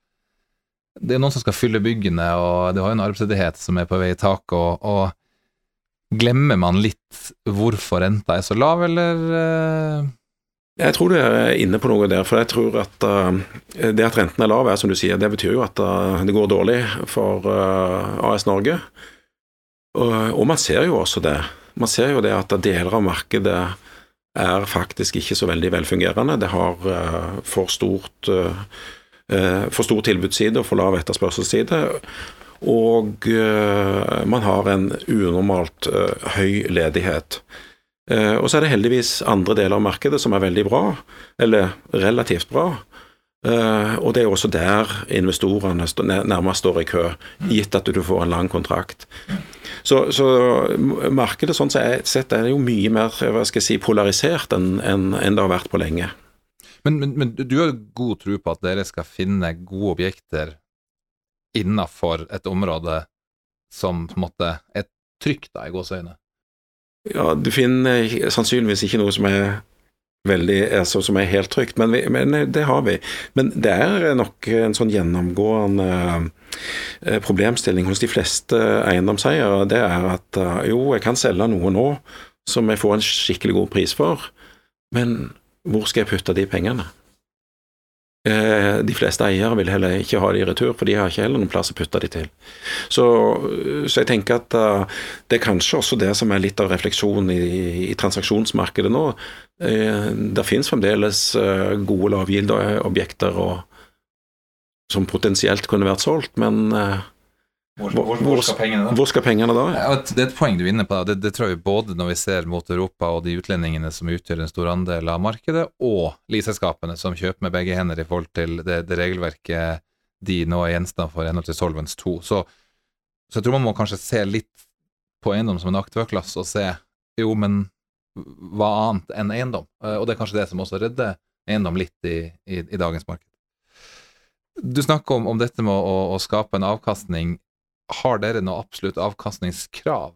Det er noen som skal fylle byggene, og det har jo en arbeidsledighet som er på vei i taket. Og, og, glemmer man litt hvorfor renta er så lav, eller? Eh? Jeg tror du er inne på noe der. For jeg tror at uh, det at renten er lav, er som du sier, det betyr jo at det går dårlig for AS Norge. Og, og, man ser jo også det. Man ser jo det at deler av markedet er faktisk ikke så veldig velfungerende. Det har uh, for stort uh, for stor tilbudsside og for lav etterspørselsside. Og man har en unormalt høy ledighet. Og så er det heldigvis andre deler av markedet som er veldig bra, eller relativt bra. Eh, og det er også der investorene nærmest står i kø, gitt at du får en lang kontrakt. Så, så markedet sånn sett er jo mye mer hva skal jeg si, polarisert enn en, en det har vært på lenge. Men, men, men, du har god tro på at dere skal finne gode objekter innafor et område som på en måte er trygt, da, i gåseøyne? Ja, du finner sannsynligvis ikke noe som er veldig, altså, som er helt trygt, men, vi, men, det har vi. Men det er nok en sånn gjennomgående eh, problemstilling hos de fleste eiendomseiere. Det er at eh, jo, jeg kan selge noe nå som jeg får en skikkelig god pris for, men hvor skal jeg putte de pengene? Eh, de fleste eiere vil heller ikke ha de i retur, for de har ikke heller noen plass å putte de til. Så, så jeg tenker at uh, det er kanskje også det som er litt av refleksjonen i, i transaksjonsmarkedet nå. Uh, det finnes fremdeles uh, gode lavgilde objekter som potensielt kunne vært solgt, men hvor, hvor, hvor, skal pengene da? Hvor skal pengene da? Ja, det er et poeng du er inne på. Det, det, tror jeg både når vi ser mot Europa og de utlendingene som utgjør en stor andel av markedet, og livselskapene som kjøper med begge hender i forhold til det, det regelverket de nå er gjenstand for i henhold til Solvens 2. Så, så, jeg tror man må kanskje se litt på eiendom som en aktørklasse og se jo, men hva annet enn eiendom? Eh, og det er kanskje det som også redder eiendom litt i, i, i dagens marked. Du snakker om, om dette med å, å, skape en avkastning har dere noe absolutt avkastningskrav?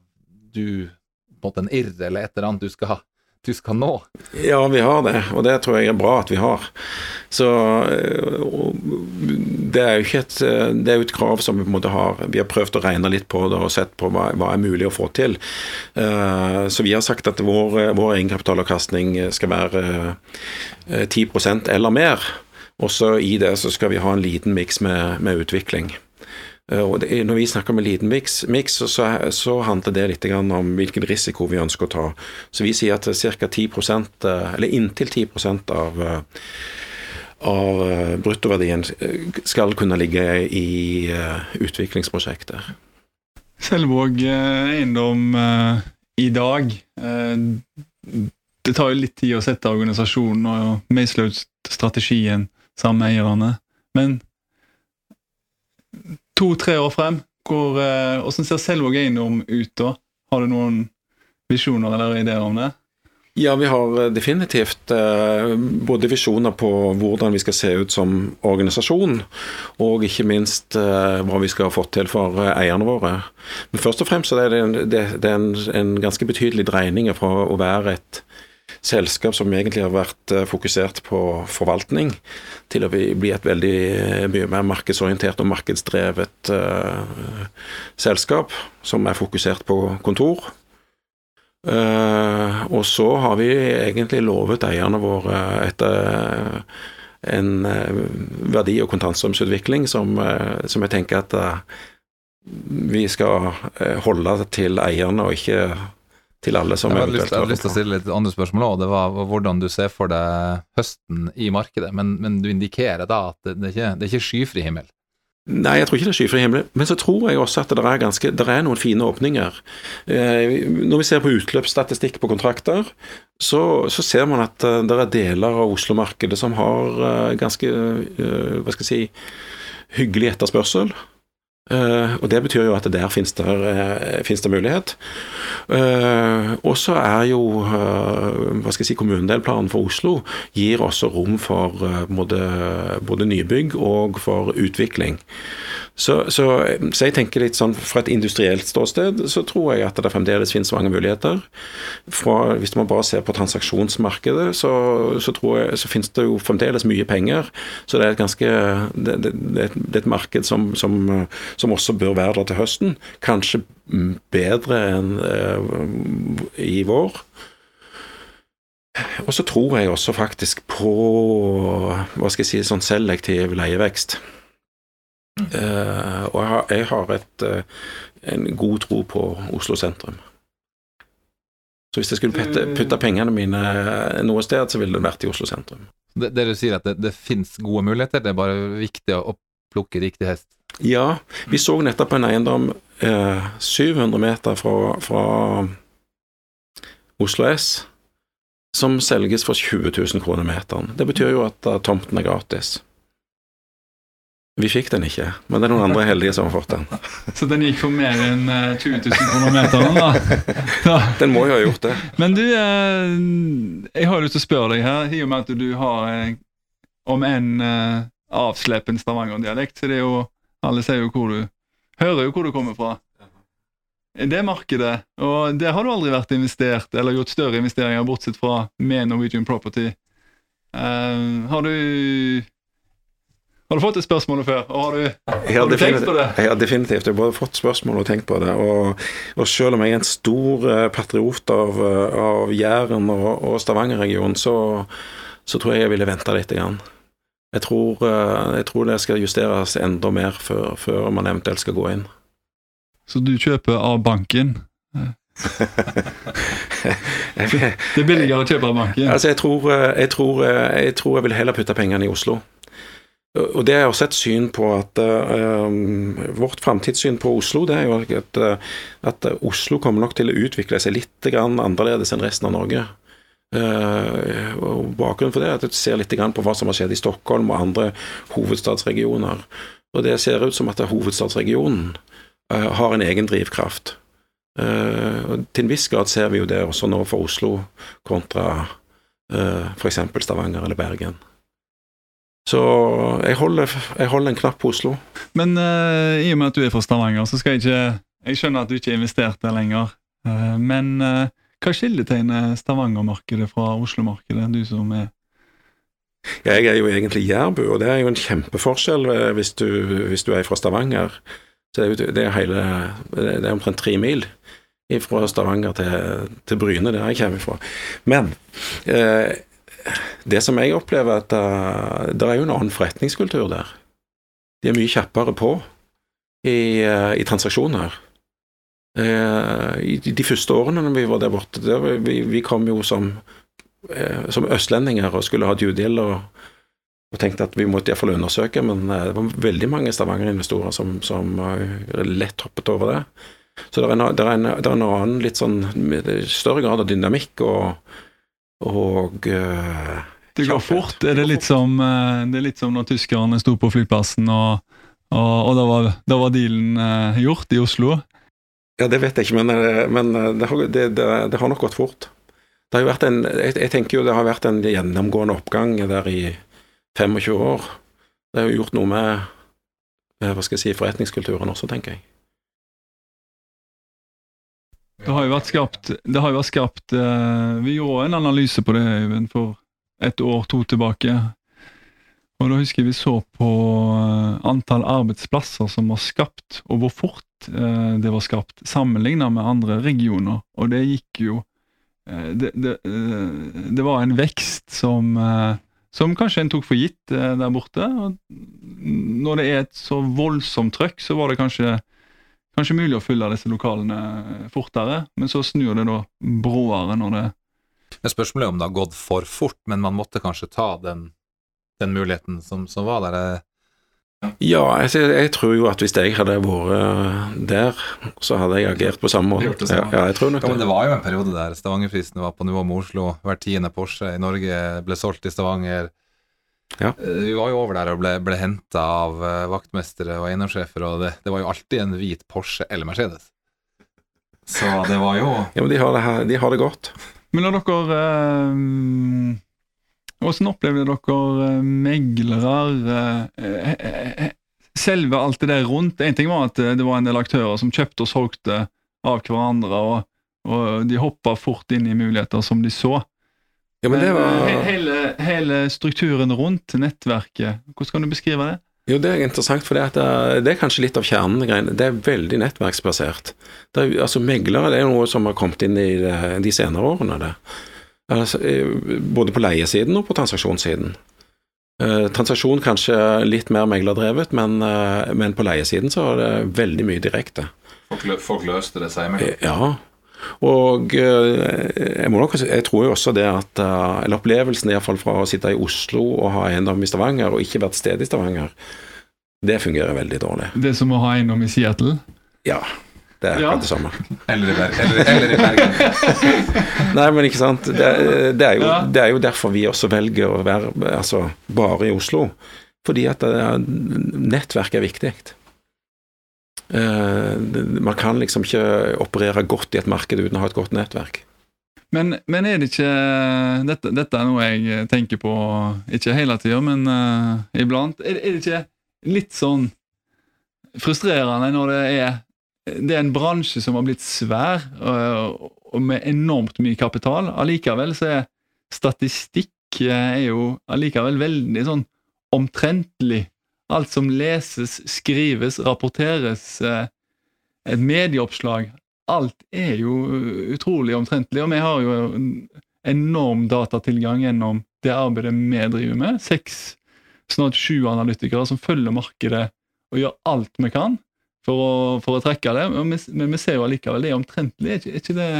Du, på en måte en irr eller et eller annet du skal, du skal nå? Ja, vi har det, og det tror jeg er bra at vi har. Så det er jo ikke et, det er jo et krav som vi på en måte har Vi har prøvd å regne litt på det og sett på hva, hva er mulig å få til. Eh, så vi har sagt at vår, vår egenkapitalavkastning skal være 10 eh, eller mer. Også i det så skal vi ha en liten miks med, med utvikling. Eh, og det, når vi snakker med liten mix så, så, handler det litt om hvilken risiko vi ønsker å ta. Så vi sier at ca. 10 eh, eller inntil 10 av, eh, av bruttoverdien skal kunne ligge i utviklingsprosjekter. Selvåg eiendom i dag Det tar jo litt tid å sette organisasjonen og meisle ut strategien sammen med eierne. Men to-tre år frem, hvor, eh, hvordan ser Selvo eiendom ut da? Har du noen visjoner eller ideer om det? Ja, vi har eh, definitivt eh, både visjoner på hvordan vi skal se ut som organisasjon, og ikke minst eh, hva vi skal ha fått til for eh, eierne våre. Men først og fremst er det, det, det er en, en, ganske betydelig dreining fra å være et selskap som egentlig har vært eh, fokusert på forvaltning, til å bli et veldig eh, mye mer markedsorientert og markedsdrevet uh, selskap, som er fokusert på kontor. Uh, og så har vi egentlig lovet eierne våre etter en verdi- og kontantstrømsutvikling som, som, jeg tenker at vi skal holde til eierne og ikke til alle som jeg eventuelt Jeg hadde lyst til å stille litt andre spørsmål òg. Det var hvordan du ser for deg høsten i markedet. Men, men du indikerer da at det, det, er, ikke, det er ikke skyfri himmel? Nei, jeg tror ikke det er skyfri himmel. Men så tror jeg også at det er, ganske, det er noen fine åpninger. Eh, når vi ser på utløpsstatistikk på kontrakter, så, så ser man at uh, det er deler av Oslo-markedet som har uh, ganske hva skal jeg si, hyggelig etterspørsel. Uh, og Det betyr jo at der finnes det, uh, finnes det mulighet. Uh, og så er jo hva skal jeg si, kommunedelplanen for Oslo gir også rom for både, både nybygg og for utvikling. Så, så, så, jeg tenker litt sånn fra et industrielt ståsted så tror jeg at det fremdeles finnes mange muligheter. Fra, hvis man bare ser på transaksjonsmarkedet, så, så, jeg, så finnes det jo fremdeles mye penger. Så det er et ganske det, det, det, er et marked som, som, som, også bør være der til høsten. Kanskje bedre enn uh, i vår. Og så tror jeg også faktisk på hva skal jeg si, sånn selektiv leievekst. Uh, og jeg har, jeg har et, uh, en god tro på Oslo sentrum. Så hvis jeg skulle putte, putte pengene mine noe sted, så ville det vært i Oslo sentrum. Det, det du sier at det, det finnes gode muligheter, det er bare viktig å plukke riktig hest? Ja, vi så nettopp en eiendom eh, 700 meter fra, fra Oslo S, som selges for 20 000 kroner meteren. Det betyr jo at uh, tomten er gratis. Vi fikk den ikke, men det er noen andre heldige som har fått den. Så den gikk for mer enn eh, 20 000 kroner meteren, da? Ja. Den må jo ha gjort det. Men du, eh, jeg har lyst til å spørre deg her, i og med at du har eh, om en avslepen stavangerdialekt, så det er jo Alle sier jo hvor du Hører jo hvor du kommer fra. Det markedet, og der har du aldri vært investert eller gjort større investeringer, bortsett fra med Norwegian Property. Har du Har du fått det spørsmålet før? Og har du, har du tenkt på det? Har definitivt jeg har både fått spørsmål og tenkt på det. Og, og selv om jeg er en stor eh, patriot av, eh, av Jæren og, og Stavanger-regionen, så, så tror jeg jeg ville venta litt. Grann. Jeg, tror, eh, jeg tror det skal justeres enda mer før, før man eventuelt skal gå inn. Så du kjøper av banken? Det er billigere å kjøpe av banken? Altså, jeg tror, jeg, tror, jeg tror jeg vil heller putte pengene i Oslo. Og det er også et syn på at uh, Vårt framtidssyn på Oslo det er jo at, uh, at Oslo kommer nok til å utvikle seg litt annerledes enn resten av Norge. Uh, og Bakgrunnen for det er at du ser litt på hva som har skjedd i Stockholm og andre hovedstadsregioner. Og det ser ut som at hovedstadsregionen uh, har en egen drivkraft. Og til en viss grad ser vi jo det også nå for Oslo kontra uh, f.eks. Stavanger eller Bergen. Så jeg holder, jeg holder en knapp på Oslo. Men uh, i og med at du er fra Stavanger, så skal jeg ikke Jeg skjønner at du ikke har investert der lenger. uh, men uh, hva skilletegner Stavanger-markedet fra Oslo-markedet, du som er Jeg er jo egentlig jærbu, og det er jo en kjempeforskjell hvis du, hvis du er fra Stavanger. Så det er, det er, hele, det er omtrent tre mil fra Stavanger til, til Bryne, der jeg kommer fra. Men eh, det som jeg opplever, at uh, det er jo en annen forretningskultur der. De er mye kjappere på i, uh, i transaksjoner. Uh, i de første årene når vi var der borte, der, vi, vi, kom jo som, som østlendinger og skulle ha due deal og, og tenkte at vi måtte iallfall undersøke, men det var veldig mange Stavanger-investorer som, som lett hoppet over det. Så det er, er er en annen litt sånn større grad av dynamikk og og uh, Det går fort. Er det, litt som, uh, det er litt som når tyskerne sto på flyplassen, og, og, og da, var, da, var, dealen uh, gjort i Oslo? Ja, det vet jeg ikke, men, men det, har, det, det, har, nok gått fort. Det har jo vært en, jeg, jeg, tenker jo det har vært en gjennomgående oppgang der i 25 år. Det har jo gjort noe med hva skal jeg si, forretningskulturen også, tenker jeg. Det har jo vært skapt, jo vært skapt uh, Vi gjorde en analyse på det Øyvind, for et år, to tilbake. Og Da husker jeg vi så på uh, antall arbeidsplasser som var skapt, og hvor fort uh, det var skapt, sammenlignet med andre regioner. Og det gikk jo det, det, det, var en vekst som, som kanskje en tok for gitt der borte. Når det er et så voldsomt trøkk, så var det kanskje kanskje mulig å fylle disse lokalene fortere, men så snur det da bråere når det Men Spørsmålet er om det har gått for fort, men man måtte kanskje ta den, den muligheten som, som, var der? Ja, jeg, jeg, tror jo at hvis jeg hadde vært der, så hadde jeg agert på samme måte. Ja, ja, jeg tror nok det. Ja, men det var jo en periode der Stavangerprisene var på nivå med Oslo. Hver tiende Porsche i Norge ble solgt i Stavanger. Ja. Eh, vi var jo over der og ble, ble henta av uh, vaktmestere og eiendomssjefer, og det, det, var jo alltid en hvit Porsche eller Mercedes. Så det var jo Ja, men de har det, her, de har det godt. Men når dere eh, Hvordan opplevde dere eh, meglere eh, eh, Selve alt det der rundt En ting var at det var en del aktører som kjøpte og solgte av hverandre, og, og de hoppa fort inn i muligheter som de så. Ja, men det var... hele, hele, strukturen rundt nettverket, hvordan kan du beskrive det? Jo, Det er interessant, for det, det er kanskje litt av kjernen. Det er veldig nettverksbasert. Det er, altså Meglere det er noe som har kommet inn i det, de senere årene. det. Altså, både på leiesiden og på transaksjonssiden. Eh, transaksjon kanskje litt mer meglerdrevet, men, eh, men på leiesiden så er det veldig mye direkte. Folk, folk løste det seg imellom? Ja, og eh, jeg, må nok, jeg tror jo også det at eh, Eller opplevelsen iallfall fra å sitte i Oslo og ha eiendom i Stavanger, og ikke vært sted i Stavanger, det fungerer veldig dårlig. Det er som å ha eiendom i Seattle? Ja. Det er Ja. det samme. Eller i Bergen. Eller, eller i Bergen. Nei, men ikke sant. Det, det, er jo, det er jo derfor vi også velger å være altså, bare i Oslo. Fordi at er, nettverk er viktig. Eh, man kan liksom ikke operere godt i et marked uten å ha et godt nettverk. Men, men er det ikke dette, dette er noe jeg tenker på, ikke hele tida, men uh, iblant. Er, er det ikke litt sånn frustrerende når det er Det er en bransje som har blitt svær, og, og med enormt mye kapital. Allikevel så er statistikk eh, er jo allikevel veldig sånn omtrentlig. Alt som leses, skrives, rapporteres, eh, et medieoppslag alt er jo utrolig omtrentlig, og vi har jo enorm datatilgang gjennom det arbeidet vi driver med. Seks, snart sju analytikere som følger markedet og gjør alt vi kan for å, for å trekke det. Men vi, ser jo allikevel det er omtrentlig. Er ikke, er ikke det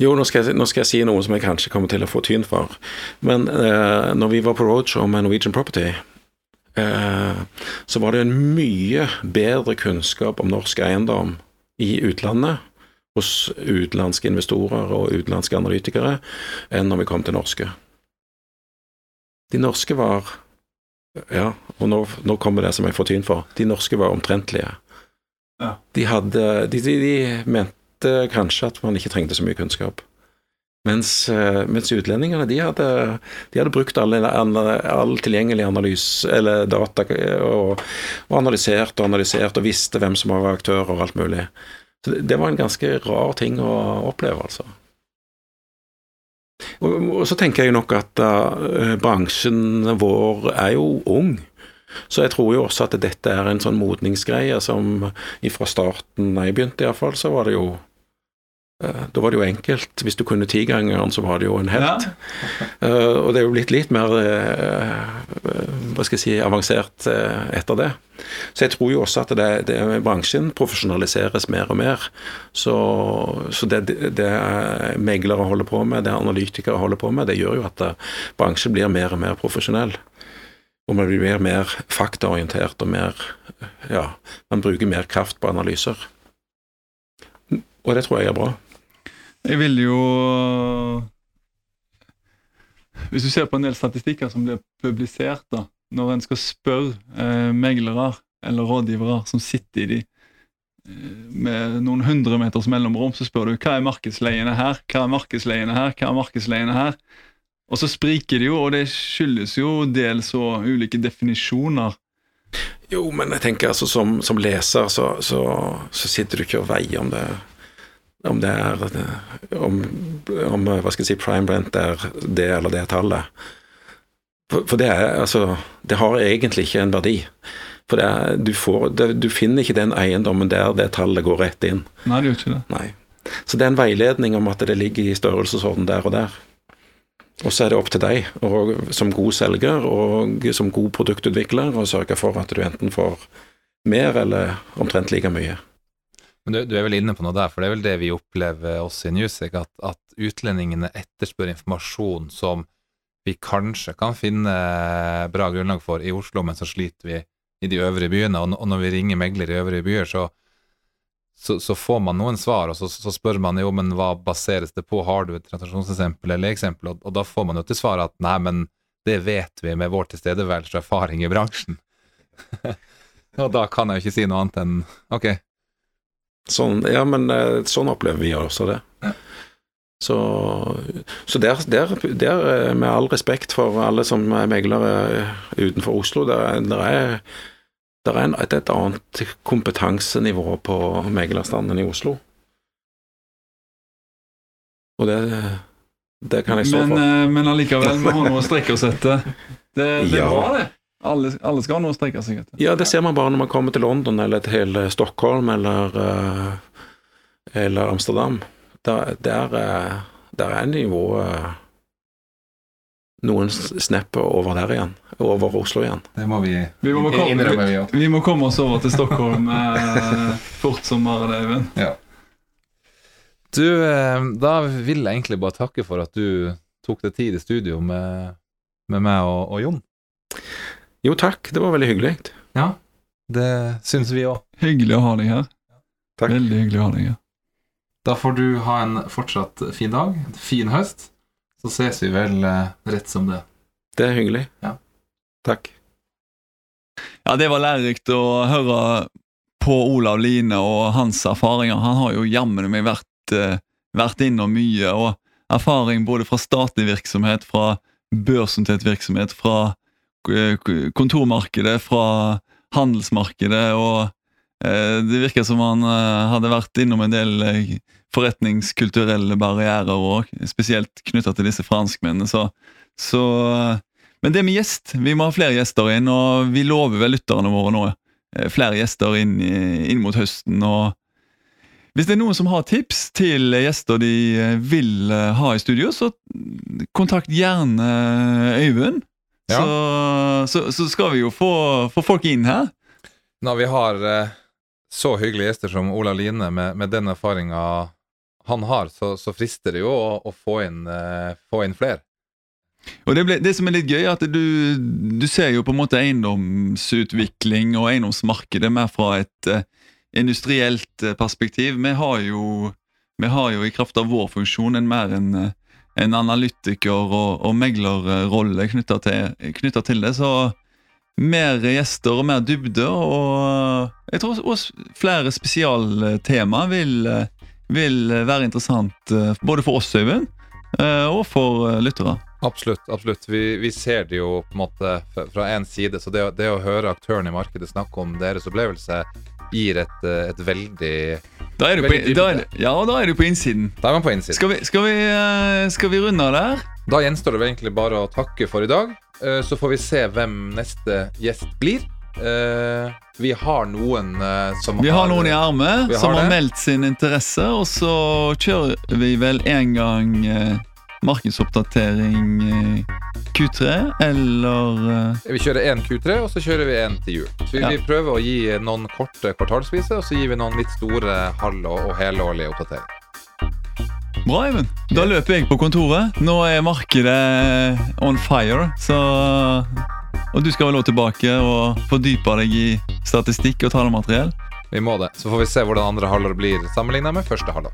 Jo, nå skal, jeg, nå skal jeg si noe som jeg kanskje kommer til å få tyn for. Men eh, når vi var på roadshow med Norwegian Property, eh, så var det en mye bedre kunnskap om norsk eiendom i utlandet hos utenlandske investorer og utenlandske analytikere enn når vi kom til norske. De norske var Ja, og nå, nå kommer det som jeg får tyn for. De norske var omtrentlige. Ja. De hadde de, de, de mente kanskje at man ikke trengte så mye kunnskap. Mens, eh, mens utlendingene de hadde, de hadde brukt all, all tilgjengelig analyse, eller data og, og analysert og analysert og visste hvem som var aktører og alt mulig. Så det, det var en ganske rar ting å oppleve, altså. Og, og så tenker jeg nok at uh, bransjen vår er jo ung. Så jeg tror jo også at dette er en sånn modningsgreie som fra starten jeg begynte, iallfall, så var det jo eh, Da var det jo enkelt. Hvis du kunne tigangeren, så var det jo en helt. Eh, og det er jo blitt litt mer eh, hva skal jeg si, avansert eh, etter det. Så jeg tror jo også at det, det, bransjen profesjonaliseres mer og mer. Så, så det, det, meglere holder på med, det analytikere holder på med, det gjør jo at eh, bransjen blir mer og mer profesjonell. Og man blir mer faktaorientert og mer Ja, man bruker mer kraft på analyser. Og det tror jeg er bra. Jeg vil jo Hvis du ser på en del statistikker som blir publisert, da, når en skal spørre eh, meglere eller rådgivere som sitter i de eh, med noen hundre meters mellomrom, så spør du hva er markedsleiene her, hva er markedsleiene her, hva er markedsleiene her? Og så spriker det jo, og det skyldes jo dels og ulike definisjoner. Jo, men jeg tenker altså som, som leser så, så, så, sitter du ikke og veier om det om det er om, om hva skal jeg si, prime rent er det eller det tallet. For, for det er altså Det har egentlig ikke en verdi. For det er, du, får, det, du finner ikke den eiendommen der det tallet går rett inn. Nei, det gjør ikke det. Nei. Så det er en veiledning om at det ligger i størrelsesorden der og der. Og så er det opp til deg og, som god selger og som god produktutvikler å sørge for at du enten får mer eller omtrent like mye. Men du, du, er vel inne på noe der, for det er vel det vi opplever også i Newsec, at, at utlendingene etterspør informasjon som vi kanskje kan finne bra grunnlag for i Oslo, men så sliter vi i de øvrige byene. Og, når vi ringer megler i øvrige byer, så så, så, får man noen svar, og så, så, spør man jo, men hva baseres det på, har du et transaksjonseksempel eller eksempel, og, og, da får man jo til svar at nei, men det vet vi med vår tilstedeværelse og erfaring i bransjen. og da kan jeg jo ikke si noe annet enn ok. Sånn, ja, men sånn opplever vi også det. Ja. Så, så der, der, der, med all respekt for alle som er meglere utenfor Oslo, der, der er er en, et, et annet kompetansenivå på meglerstanden i Oslo. Og det, det kan jeg stå men, for. Men allikevel, vi har noe å strekke oss etter. Det, det Ja. bra, det. Alle, alle skal ha noe å strekke seg etter. Ja, det ser man bare når man kommer til London eller til Stockholm eller, eh, eller Amsterdam. Der, der, eh, der er nivået noen snepper over der igjen. Over Oslo igjen. Det må vi, Vi må komme- innrømme, vi òg. Vi må komme oss over til Stockholm eh, fort som bare det, Even. Du, eh, da vil jeg egentlig bare takke for at du tok deg tid i studio med, med meg og, og Jon. Jo, takk. Det var veldig hyggelig. Ja. Det syns vi òg. Hyggelig å ha deg her. Takk. Veldig hyggelig å ha deg her. Da får du ha en fortsatt fin dag, en fin høst. Så ses vi vel eh, rett som det. Det er hyggelig. Ja. Takk. Ja, Det var lærerikt å høre på Olav Line og hans erfaringer. Han har jo jammen meg vært, eh, vært innom mye, og erfaring både fra statlig virksomhet, fra børsnotert virksomhet, fra kontormarkedet, fra handelsmarkedet, og eh, det virker som han eh, hadde vært innom en del eh, forretningskulturelle barrierer òg, spesielt knytta til disse franskmennene. Så, så Men det med gjest, vi må ha flere gjester inn, og vi lover vel lytterne våre nå flere gjester inn, inn mot høsten. og Hvis det er noen som har tips til gjester de vil ha i studio, så kontakt gjerne Øyvind. Ja. Så, så, så skal vi jo få, få folk inn her. Når vi har eh, så hyggelige gjester som Ola Line med, med den erfaringa han har, så, så frister det jo å, å få, inn, eh, få inn flere. Og det, ble, det som er litt gøy, er at du, du ser jo på en måte eiendomsutvikling og eiendomsmarkedet mer fra et eh, industrielt eh, perspektiv. Vi har, jo, vi har jo i kraft av vår funksjon en mer en, eh, en analytiker- og, og meglerrolle knytta til, til det. Så mer gjester og mer dybde, og jeg tror også flere spesialtema vil, vil være interessant både for oss, Øyvind, og for lyttere. Absolutt. absolutt. Vi, vi ser det jo på en måte fra- én side, så det, det å høre aktørene i markedet snakke om deres opplevelse gir et, et veldig Da er du på, da er, ja, da er du på innsiden. Da er man på innsiden. Skal vi, skal vi, eh, skal vi runde av der? Da gjenstår det egentlig bare å takke for i dag. Eh, Så får vi se hvem neste gjest blir. Eh, Vi har noen som Vi har noen i ermet har som har meldt sin interesse, og så kjører vi vel en gang markedsoppdatering eh, Q3, eller eh, Vi kjører én Q3, og så kjører vi én til jul. Så vi, Ja. prøver å gi noen korte kvartalsviser, og så gir vi noen litt store halv- og helårlige oppdateringer. Bra, Even. Da løper jeg på kontoret. Nå er markedet on fire, så Og du skal vel også tilbake og fordype deg i statistikk og tallmateriell? Vi må det. Så får vi se hvordan andre halvår blir sammenligna med første halvår.